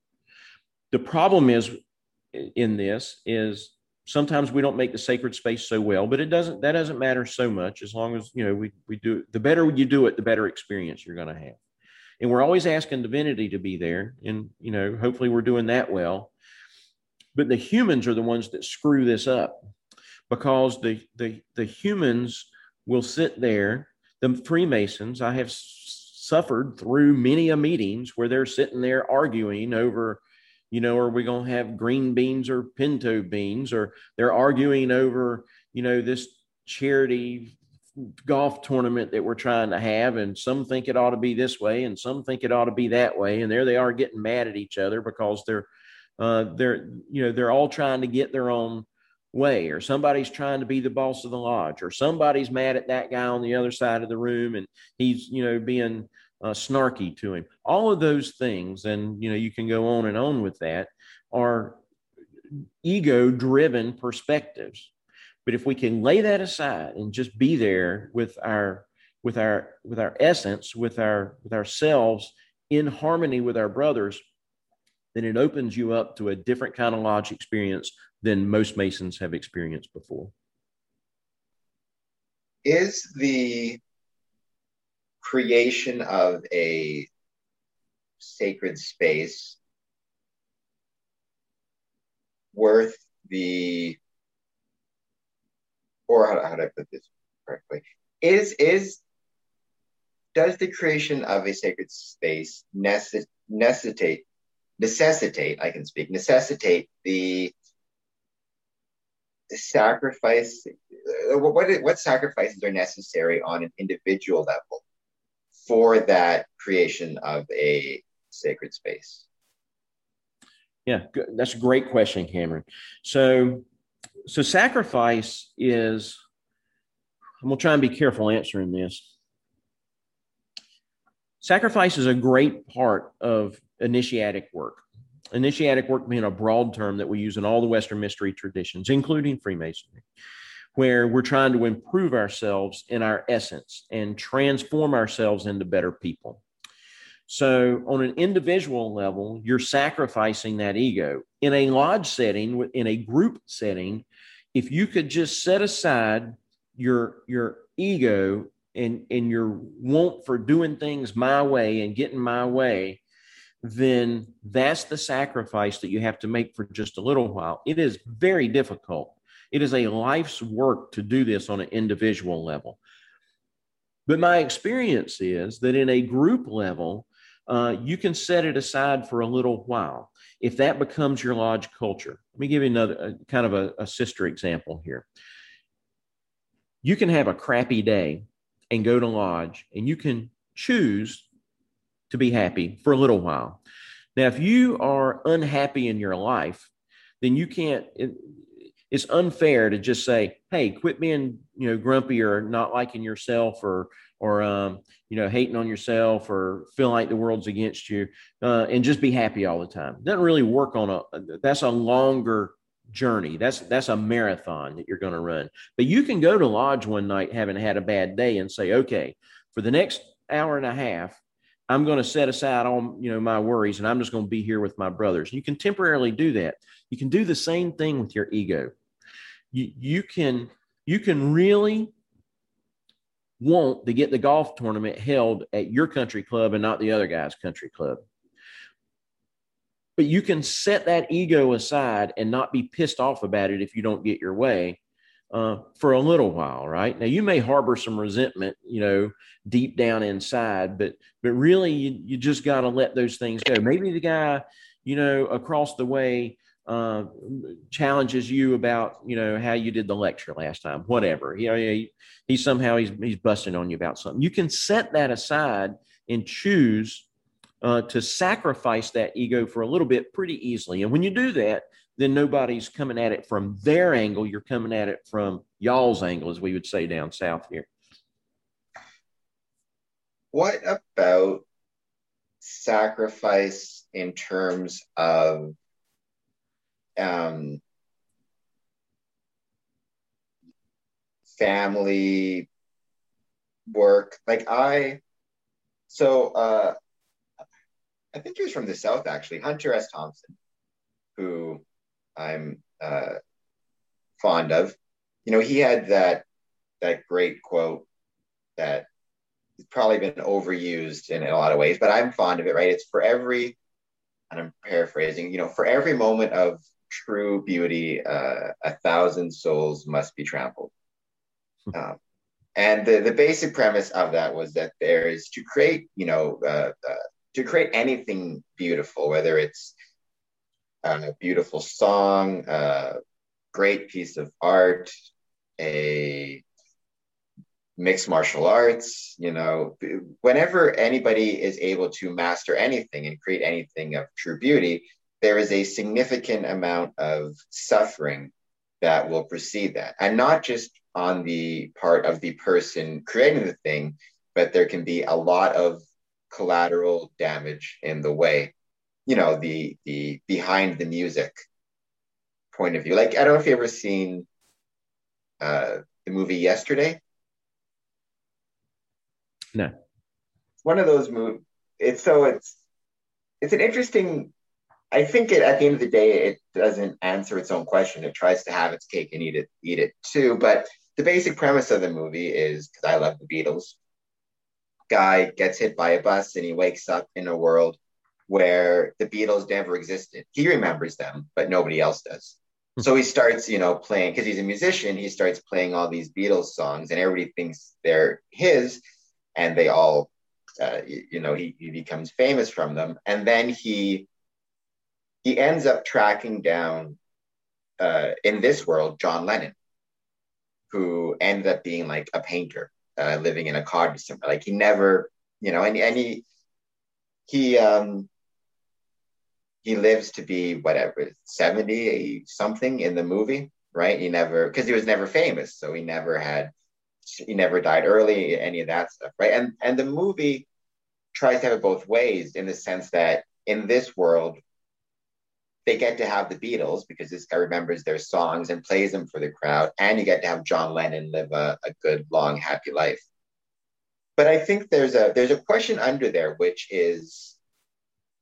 The problem is in this is sometimes we don't make the sacred space so well but it doesn't that doesn't matter so much as long as you know we, we do the better you do it the better experience you're going to have and we're always asking divinity to be there and you know hopefully we're doing that well. But the humans are the ones that screw this up because the the, the humans will sit there the freemasons i have suffered through many a meetings where they're sitting there arguing over you know are we going to have green beans or pinto beans or they're arguing over you know this charity golf tournament that we're trying to have and some think it ought to be this way and some think it ought to be that way and there they are getting mad at each other because they're uh, they're you know they're all trying to get their own way or somebody's trying to be the boss of the lodge or somebody's mad at that guy on the other side of the room and he's you know being uh, snarky to him. All of those things and you know you can go on and on with that are ego driven perspectives but if we can lay that aside and just be there with our with our with our essence, with our with ourselves in harmony with our brothers, then it opens you up to a different kind of lodge experience than most Masons have experienced before. Is the creation of a sacred space worth the or how, how do I put this correctly? Is is does the creation of a sacred space necessitate necessitate I can speak necessitate the sacrifice uh, what what sacrifices are necessary on an individual level for that creation of a sacred space yeah that's a great question cameron so so sacrifice is i'm going to try and be careful answering this sacrifice is a great part of initiatic work initiatic work being a broad term that we use in all the Western mystery traditions, including Freemasonry, where we're trying to improve ourselves in our essence and transform ourselves into better people. So, on an individual level, you're sacrificing that ego. In a lodge setting, in a group setting, if you could just set aside your, your ego and, and your want for doing things my way and getting my way, then that's the sacrifice that you have to make for just a little while. It is very difficult. It is a life's work to do this on an individual level. But my experience is that in a group level, uh, you can set it aside for a little while if that becomes your lodge culture. Let me give you another uh, kind of a, a sister example here. You can have a crappy day and go to lodge, and you can choose to be happy for a little while. Now, if you are unhappy in your life, then you can't. It, it's unfair to just say, "Hey, quit being you know grumpy or not liking yourself or or um, you know hating on yourself or feeling like the world's against you uh, and just be happy all the time." Doesn't really work on a. That's a longer journey. That's that's a marathon that you're going to run. But you can go to lodge one night having had a bad day and say, "Okay, for the next hour and a half, I'm going to set aside all you know my worries and I'm just going to be here with my brothers. You can temporarily do that. You can do the same thing with your ego. You you can you can really want to get the golf tournament held at your country club and not the other guy's country club. But you can set that ego aside and not be pissed off about it if you don't get your way uh, for a little while, right? Now you may harbor some resentment, you know, deep down inside, but but really you, you just got to let those things go. Maybe the guy, you know, across the way uh, challenges you about, you know, how you did the lecture last time, whatever. You know, he, he somehow he's he's busting on you about something. You can set that aside and choose uh, to sacrifice that ego for a little bit pretty easily. And when you do that, then nobody's coming at it from their angle. You're coming at it from y'all's angle, as we would say down south here. What about sacrifice in terms of um, family work? Like I, so uh, I think he was from the South actually, Hunter S. Thompson, who I'm uh, fond of. You know, he had that that great quote that has probably been overused in, in a lot of ways, but I'm fond of it. Right? It's for every, and I'm paraphrasing. You know, for every moment of true beauty, uh, a thousand souls must be trampled. Hmm. Um, and the, the basic premise of that was that there is to create, you know, uh, uh, to create anything beautiful, whether it's a beautiful song, a great piece of art, a mixed martial arts, you know, whenever anybody is able to master anything and create anything of true beauty, there is a significant amount of suffering that will precede that. And not just on the part of the person creating the thing, but there can be a lot of collateral damage in the way you know the the behind the music point of view. Like I don't know if you ever seen uh, the movie Yesterday. No. One of those movies. It's so it's it's an interesting. I think it at the end of the day it doesn't answer its own question. It tries to have its cake and eat it eat it too. But the basic premise of the movie is because I love the Beatles. Guy gets hit by a bus and he wakes up in a world where the Beatles never existed. He remembers them, but nobody else does. So he starts, you know, playing because he's a musician. He starts playing all these Beatles songs, and everybody thinks they're his, and they all, uh, you, you know, he, he becomes famous from them. And then he he ends up tracking down uh, in this world John Lennon, who ended up being like a painter, uh, living in a cottage. Like he never, you know, and and he he um he lives to be whatever 70 something in the movie right he never because he was never famous so he never had he never died early any of that stuff right and and the movie tries to have it both ways in the sense that in this world they get to have the Beatles because this guy remembers their songs and plays them for the crowd, and you get to have John Lennon live a, a good, long, happy life. But I think there's a there's a question under there, which is,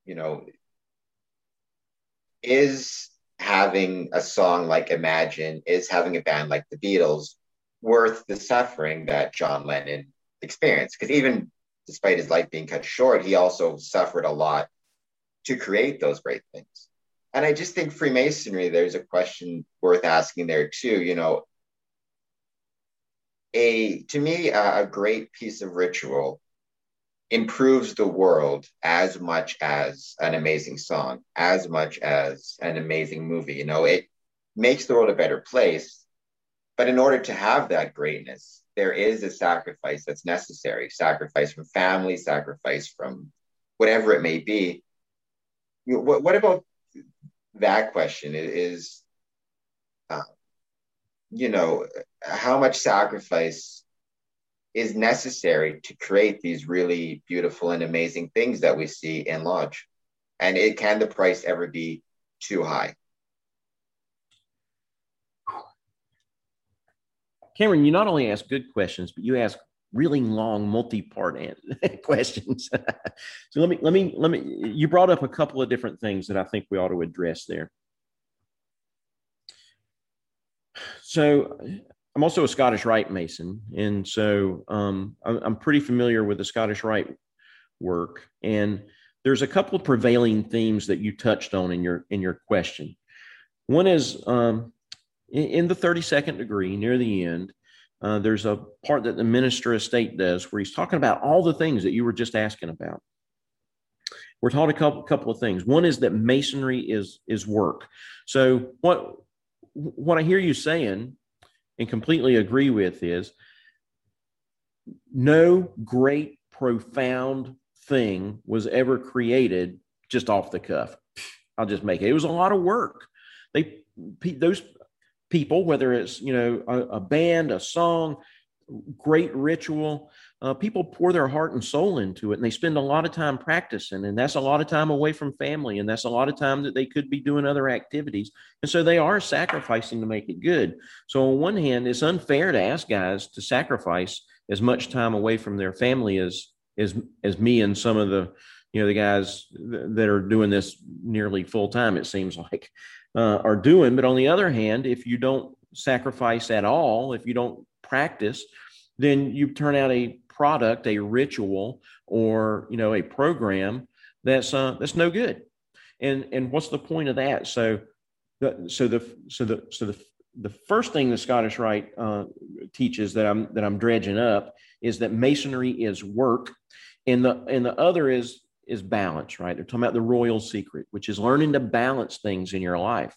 you know, is having a song like Imagine, is having a band like the Beatles worth the suffering that John Lennon experienced? Because even despite his life being cut short, he also suffered a lot to create those great things. And I just think Freemasonry, there's a question worth asking there too. You know, a to me, a, a great piece of ritual improves the world as much as an amazing song, as much as an amazing movie. You know, it makes the world a better place. But in order to have that greatness, there is a sacrifice that's necessary sacrifice from family, sacrifice from whatever it may be. What, what about that question? Is, uh, you know, how much sacrifice is necessary to create these really beautiful and amazing things that we see in Lodge? And it can the price ever be too high? Cameron, you not only ask good questions, but you ask really long, multi-part (laughs) questions. so let me let me let me. You brought up a couple of different things that I think we ought to address there. So I'm also a Scottish Rite Mason, and so um, I'm, pretty familiar with the Scottish Rite work. And there's a couple of prevailing themes that you touched on in your in your question. One is um, in, in, the 32nd degree, near the end. Uh, there's a part that the minister of state does where he's talking about all the things that you were just asking about. We're taught a couple, couple of things. One is that masonry is is work. So what what I hear you saying and completely agree with is no great, profound thing was ever created just off the cuff. I'll just make it. It was a lot of work. They those people, whether it's you know a, a band, a song, great ritual, uh, people pour their heart and soul into it and they spend a lot of time practicing and that's a lot of time away from family and that's a lot of time that they could be doing other activities and so they are sacrificing to make it good. So on one hand it's unfair to ask guys to sacrifice as much time away from their family as as as me and some of the you know the guys that are doing this nearly full time it seems like uh, are doing but on the other hand if you don't sacrifice at all if you don't practice then you turn out a product, a ritual, or you know a program that's uh, that's no good. And and what's the point of that? So the so the so the so the the first thing the Scottish Rite uh, teaches that I'm that I'm dredging up is that masonry is work, and the and the other is is balance. Right? They're talking about the royal secret, which is learning to balance things in your life.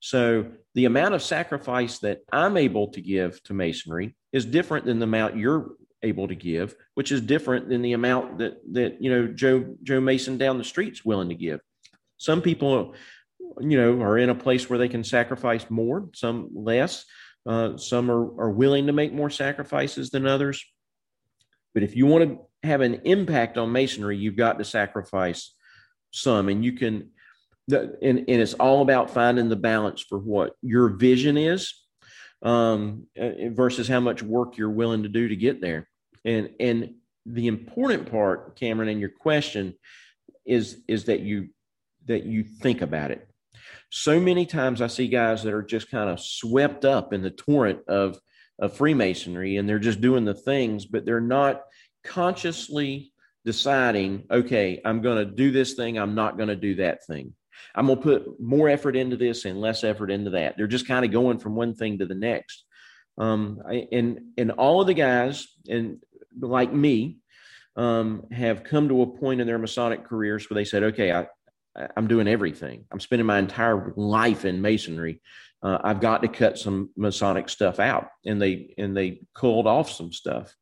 So the amount of sacrifice that I'm able to give to masonry is different than the amount you're able to give, which is different than the amount that that you know Joe Joe Mason down the street's willing to give. Some people, you know, are in a place where they can sacrifice more, some less. Uh, some are, are willing to make more sacrifices than others. But if you want to have an impact on masonry, you've got to sacrifice some, and you can. And, and it's all about finding the balance for what your vision is um, uh, versus how much work you're willing to do to get there. And and the important part, Cameron, in your question is is that you that you think about it. So many times I see guys that are just kind of swept up in the torrent of of Freemasonry and they're just doing the things, but they're not consciously deciding, okay, I'm going to do this thing, I'm not going to do that thing. I'm going to put more effort into this and less effort into that. They're just kind of going from one thing to the next. Um, I, and and all of the guys and like me um, have come to a point in their Masonic careers where they said, okay, I, I'm doing everything. I'm spending my entire life in masonry. Uh, I've got to cut some Masonic stuff out, and they and they culled off some stuff.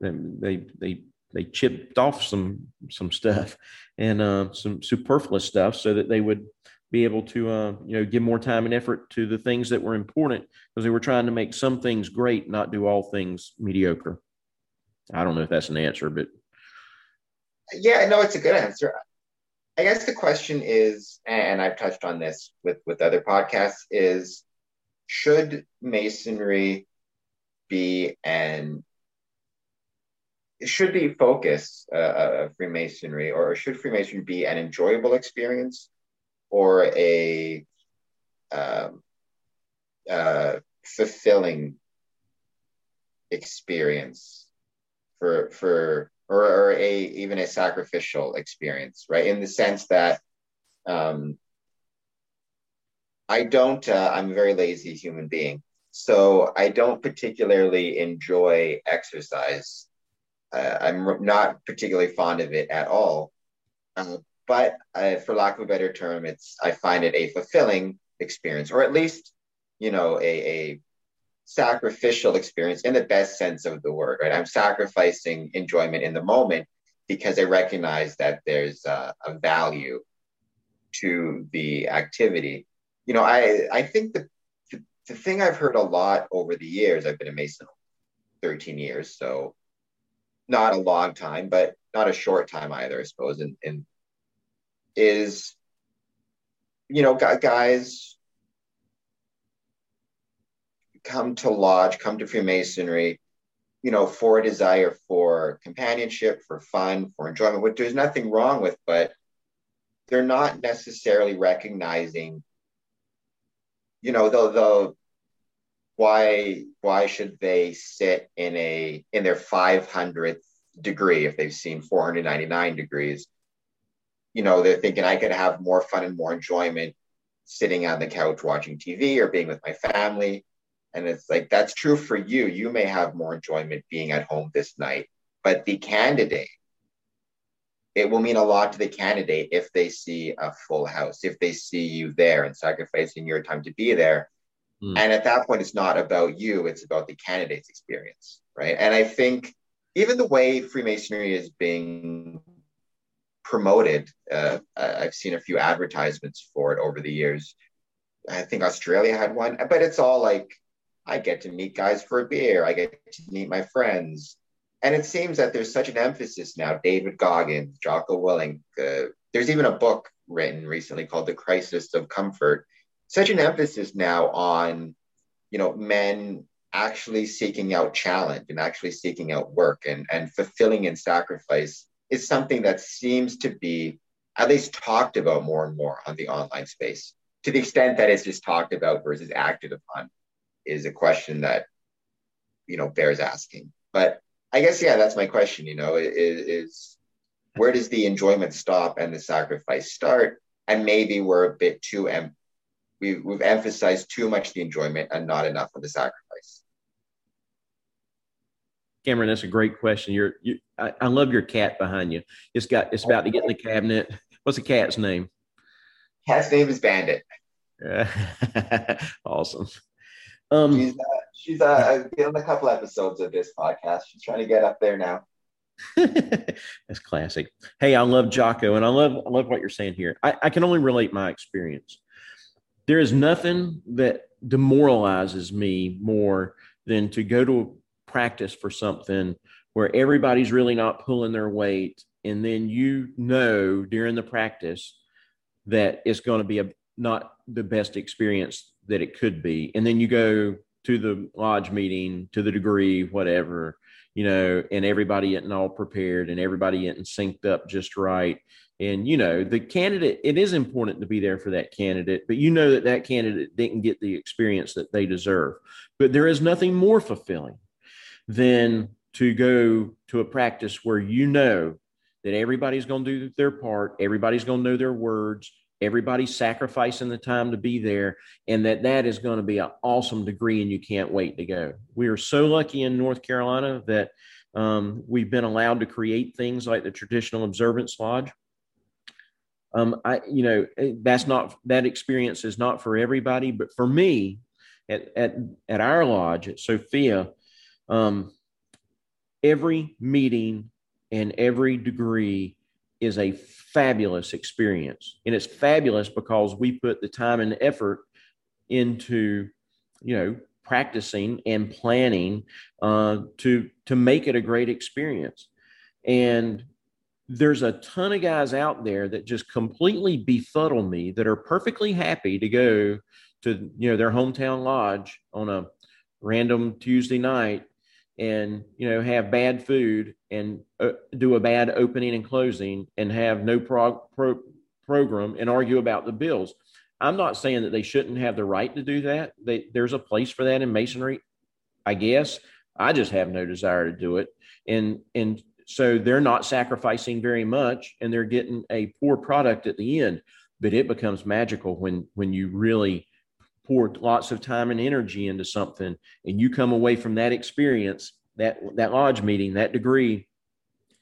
They they they chipped off some some stuff and uh, some superfluous stuff so that they would be able to uh, you know give more time and effort to the things that were important because they were trying to make some things great, not do all things mediocre. I don't know if that's an answer, but yeah, no, it's a good answer. I guess the question is, and I've touched on this with with other podcasts, is should masonry be an should the focus uh, of Freemasonry, or should Freemasonry be an enjoyable experience or a um, uh, fulfilling experience for for or, or a even a sacrificial experience, right? In the sense that um, I don't, uh, I'm a very lazy human being, so I don't particularly enjoy exercise. Uh, I'm not particularly fond of it at all. Uh, but uh, for lack of a better term, it's I find it a fulfilling experience, or at least, you know, a, a sacrificial experience in the best sense of the word, right? I'm sacrificing enjoyment in the moment because I recognize that there's a, a value to the activity. You know, I, I think the, the, the thing I've heard a lot over the years, I've been a Mason 13 years, so not a long time, but not a short time either, I suppose, and, and is, you know, guys come to lodge, come to Freemasonry, you know, for a desire for companionship, for fun, for enjoyment, which there's nothing wrong with, but they're not necessarily recognizing, you know, the the why why should they sit in a in their 500th degree if they've seen 499 degrees you know they're thinking i could have more fun and more enjoyment sitting on the couch watching tv or being with my family and it's like, that's true for you. You may have more enjoyment being at home this night, but the candidate, it will mean a lot to the candidate if they see a full house, if they see you there and sacrificing your time to be there. Mm. And at that point, it's not about you, it's about the candidate's experience, right? And I think even the way Freemasonry is being promoted, uh, I've seen a few advertisements for it over the years. I think Australia had one, but it's all like I get to meet guys for a beer. I get to meet my friends. And it seems that there's such an emphasis now. David Goggins, Jocko Willink, uh, there's even a book written recently called The Crisis of Comfort. Such an emphasis now on, you know, men actually seeking out challenge and actually seeking out work and, and fulfilling and sacrifice is something that seems to be at least talked about more and more on the online space to the extent that it's just talked about versus acted upon is a question that you know bears asking. But I guess yeah, that's my question. You know, is, is where does the enjoyment stop and the sacrifice start? And maybe we're a bit too em- we've we've emphasized too much the enjoyment and not enough of the sacrifice. Cameron, that's a great question. You're, you, I, I love your cat behind you. It's got, it's about to get in the cabinet. What's the cat's name? Cat's name is Bandit. (laughs) awesome. Um, she's uh, she's uh, in a couple episodes of this podcast. She's trying to get up there now. (laughs) That's classic. Hey, I love Jocko, and I love I love what you're saying here. I, I can only relate my experience. There is nothing that demoralizes me more than to go to practice for something where everybody's really not pulling their weight, and then you know during the practice that it's going to be a not the best experience that it could be. And then you go to the lodge meeting, to the degree, whatever, you know, and everybody getting all prepared and everybody getting synced up just right. And, you know, the candidate, it is important to be there for that candidate, but you know that that candidate didn't get the experience that they deserve. But there is nothing more fulfilling than to go to a practice where you know that everybody's going to do their part, everybody's going to know their words, everybody's sacrificing the time to be there, and that that is going to be an awesome degree, and you can't wait to go. We are so lucky in North Carolina that um, we've been allowed to create things like the Traditional Observance Lodge. Um, I, you know, that's not that experience is not for everybody, but for me, at at at our lodge at Sophia, um, every meeting and every degree is a fabulous experience. And it's fabulous because we put the time and effort into, you know, practicing and planning uh, to to make it a great experience. And there's a ton of guys out there that just completely befuddle me that are perfectly happy to go to you know their hometown lodge on a random Tuesday night and you know have bad food and uh, do a bad opening and closing and have no prog- pro- program and argue about the bills. I'm not saying that they shouldn't have the right to do that. They, there's a place for that in masonry i guess. I just have no desire to do it. And and so they're not sacrificing very much and they're getting a poor product at the end but it becomes magical when when you really pour lots of time and energy into something and you come away from that experience that that lodge meeting that degree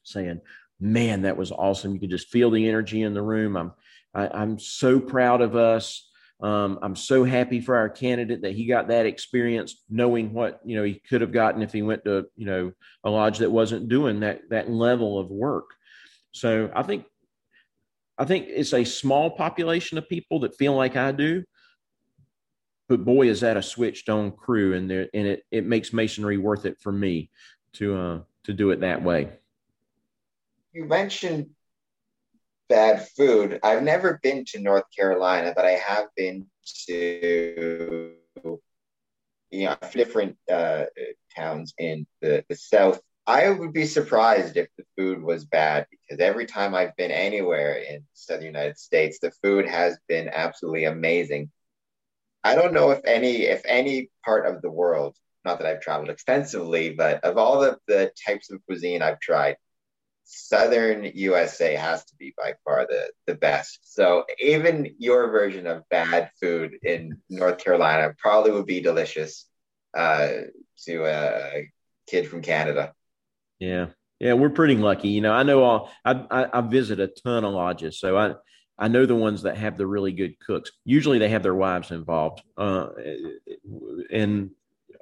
saying man that was awesome. You could just feel the energy in the room. I'm I, am i am so proud of us um, i'm so happy for our candidate that he got that experience knowing what you know he could have gotten if he went to you know a lodge that wasn't doing that that level of work so i think i think it's a small population of people that feel like i do but boy, is that a switched on crew, and there and it it makes masonry worth it for me to uh to do it that way. You mentioned bad food. I've never been to North Carolina, but I have been to you know different uh, towns in the, the south. I would be surprised if the food was bad because every time I've been anywhere in southern United States, the food has been absolutely amazing. I don't know if any if any part of the world, not that I've traveled extensively, but of all the, the types of cuisine I've tried, Southern USA has to be by far the, the best. So even your version of bad food in North Carolina probably would be delicious uh, to a kid from Canada. Yeah. Yeah, we're pretty lucky. You know, I know all I, I, I visit a ton of lodges, so I I know the ones that have the really good cooks. Usually they have their wives involved, uh, and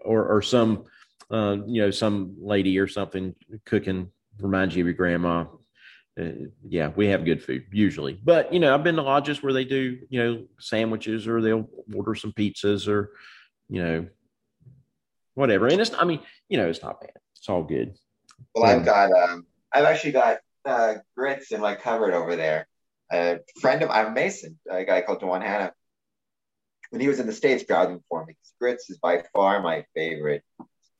or or some uh, you know some lady or something cooking reminds you of your grandma. Uh, yeah, we have good food usually, but you know I've been to lodges where they do you know sandwiches or they'll order some pizzas or you know whatever, and it's I mean you know it's not bad. It's all good. Well, I've got um, I've actually got uh, grits in my cupboard over there a friend of I'm Mason, a guy called Dewan Hanna. When he was in the States, them for me. Grits is by far my favorite,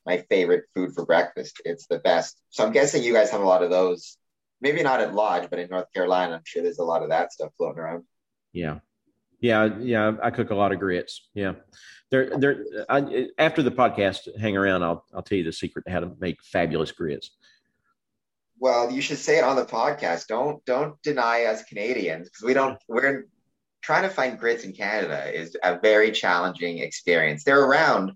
my favorite food for breakfast. It's the best. So I'm guessing you guys have a lot of those. Maybe not at Lodge, but in North Carolina, I'm sure there's a lot of that stuff floating around. Yeah, yeah, yeah. I cook a lot of grits. Yeah, they're they're. I, after the podcast, hang around. I'll I'll tell you the secret to how to make fabulous grits. Well, you should say it on the podcast. Don't don't deny us Canadians because we don't. We're trying to find grits in Canada is a very challenging experience. They're around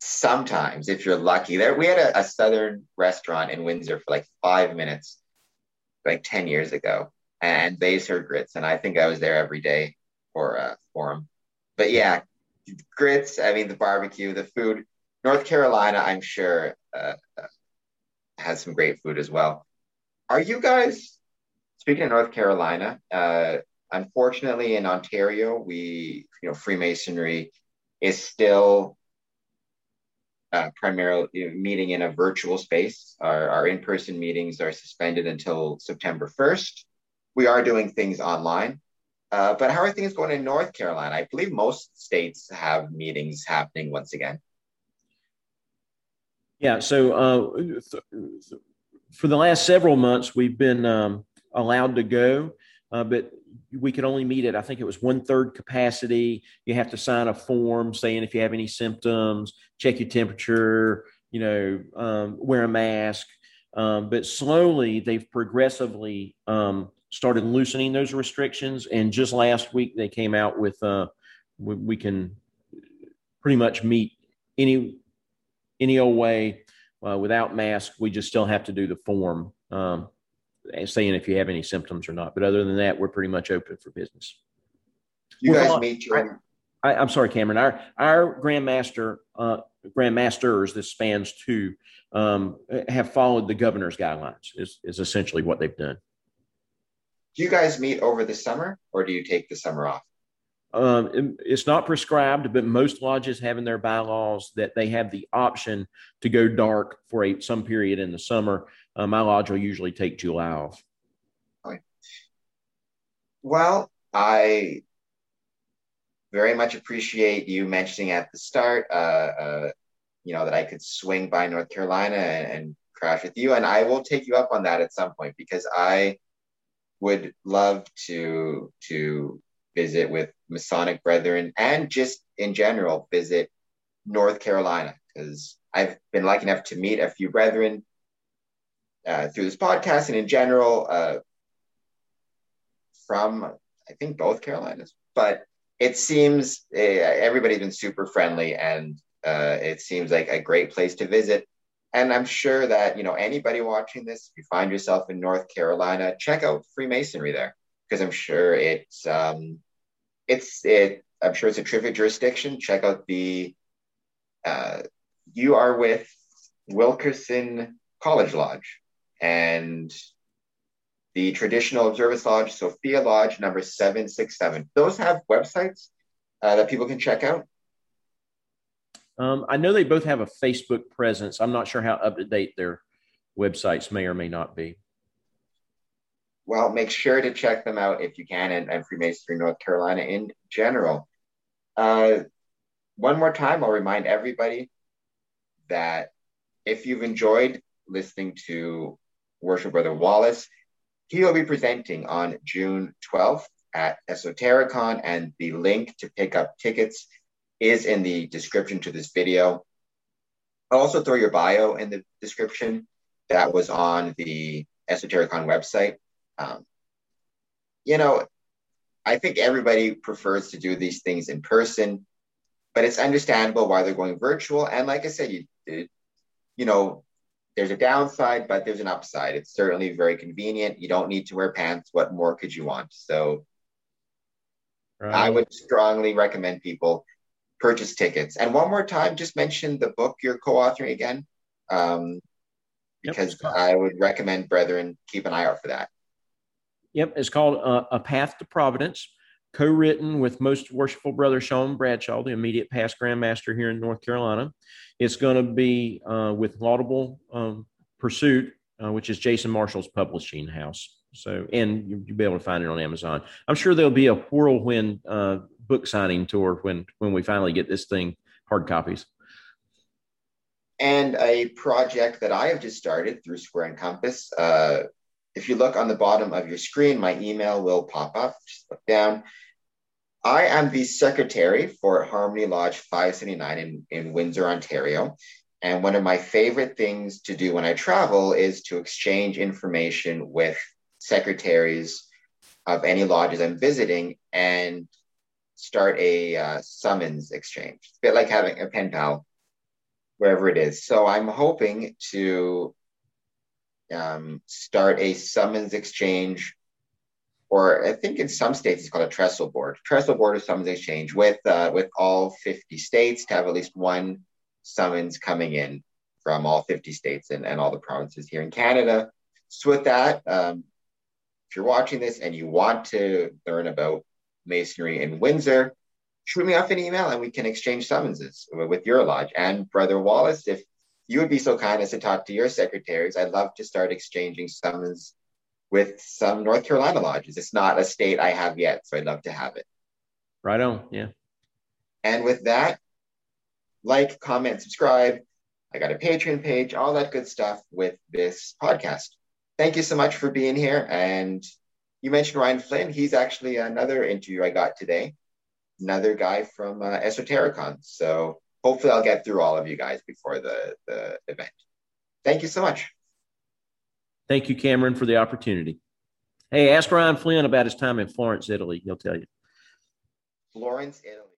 sometimes if you're lucky. There, we had a, a southern restaurant in Windsor for like five minutes, like ten years ago, and they served grits, and I think I was there every day for uh, for them. But yeah, grits. I mean, the barbecue, the food. North Carolina, I'm sure. Uh, has some great food as well. Are you guys speaking of North Carolina? Uh, unfortunately, in Ontario, we you know Freemasonry is still uh, primarily meeting in a virtual space. Our, our in person meetings are suspended until September 1st. We are doing things online. Uh, but how are things going in North Carolina? I believe most states have meetings happening once again. Yeah. So uh, th- for the last several months, we've been um, allowed to go, uh, but we could only meet at I think it was one third capacity. You have to sign a form saying if you have any symptoms, check your temperature, you know, um, wear a mask. Um, but slowly, they've progressively um, started loosening those restrictions. And just last week, they came out with uh, we, we can pretty much meet any any old way uh, without mask. We just still have to do the form um, saying if you have any symptoms or not. But other than that, we're pretty much open for business. You guys on, meet your. I, am sorry, Cameron. Our our grandmaster uh, grandmasters, this spans two, um, have followed the governor's guidelines. Is is essentially what they've done. Do you guys meet over the summer, or do you take the summer off? Um, it's not prescribed, but most lodges have in their bylaws that they have the option to go dark for a some period in the summer. Uh, my lodge will usually take off. Okay. Well, I very much appreciate you mentioning at the start, uh, uh, you know, that I could swing by North Carolina and, and crash with you, and I will take you up on that at some point because I would love to to visit with Masonic brethren and just in general visit North Carolina because I've been lucky enough to meet a few brethren uh, through this podcast and in general uh, from I think both Carolinas, but it seems uh, everybody's been super friendly and uh, it seems like a great place to visit. And I'm sure that you know anybody watching this, if you find yourself in North Carolina, check out Freemasonry there because I'm sure it's um, it's it. I'm sure it's a terrific jurisdiction. Check out the. Uh, you are with Wilkerson College Lodge and the traditional observance lodge, Sophia Lodge number 767. Those have websites uh, that people can check out. Um, I know they both have a Facebook presence. I'm not sure how up to date their websites may or may not be well, make sure to check them out if you can, and, and Freemasonry North Carolina in general. Uh, one more time, I'll remind everybody that if you've enjoyed listening to Worship Brother Wallace, he will be presenting on June 12th at Esotericon, and the link to pick up tickets is in the description to this video. I'll also throw your bio in the description. That was on the Esotericon website. Um, you know, I think everybody prefers to do these things in person, but it's understandable why they're going virtual. And like I said, you, you know, there's a downside, but there's an upside. It's certainly very convenient. You don't need to wear pants. What more could you want? So right. I would strongly recommend people purchase tickets. And one more time, just mention the book you're co-authoring again, um, because yep. I would recommend brethren keep an eye out for that. Yep, it's called uh, A Path to Providence, co written with Most Worshipful Brother Sean Bradshaw, the immediate past Grandmaster here in North Carolina. It's going to be uh, with Laudable um, Pursuit, uh, which is Jason Marshall's publishing house. So, and you, will be able to find it on Amazon. I'm sure there'll be a whirlwind uh, book signing tour when when we finally get this thing hard copies. And a project that I have just started through Square and Compass uh, if you look on the bottom of your screen, my email will pop up. Just look down. I am the secretary for Harmony Lodge 579 in, in Windsor, Ontario. And one of my favorite things to do when I travel is to exchange information with secretaries of any lodges I'm visiting and start a uh, summons exchange. It's a bit like having a pen pal wherever it is. So I'm hoping to um, start a summons exchange, or I think in some states it's called a trestle board. Trestle board is summons exchange with uh, with all 50 states to have at least one summons coming in from all 50 states and, and all the provinces here in Canada. So with that, um, if you're watching this and you want to learn about masonry in Windsor, shoot me off an email and we can exchange summonses with your lodge. And Brother Wallace, if you would be so kind as to talk to your secretaries, I'd love to start exchanging summons with some North Carolina lodges. It's not a state I have yet, so I'd love to have it. Right on. Yeah. And with that, like, comment, subscribe. I got a Patreon page, all that good stuff with this podcast. Thank you so much for being here. And you mentioned Ryan Flynn. He's actually another interview I got today, another guy from uh, Esotericon. So hopefully I'll get through all of you guys before the, the event. Thank you so much. Thank you, Cameron, for the opportunity. Hey, ask Ryan Flynn about his time in Florence, Italy. He'll tell you. Florence, Italy.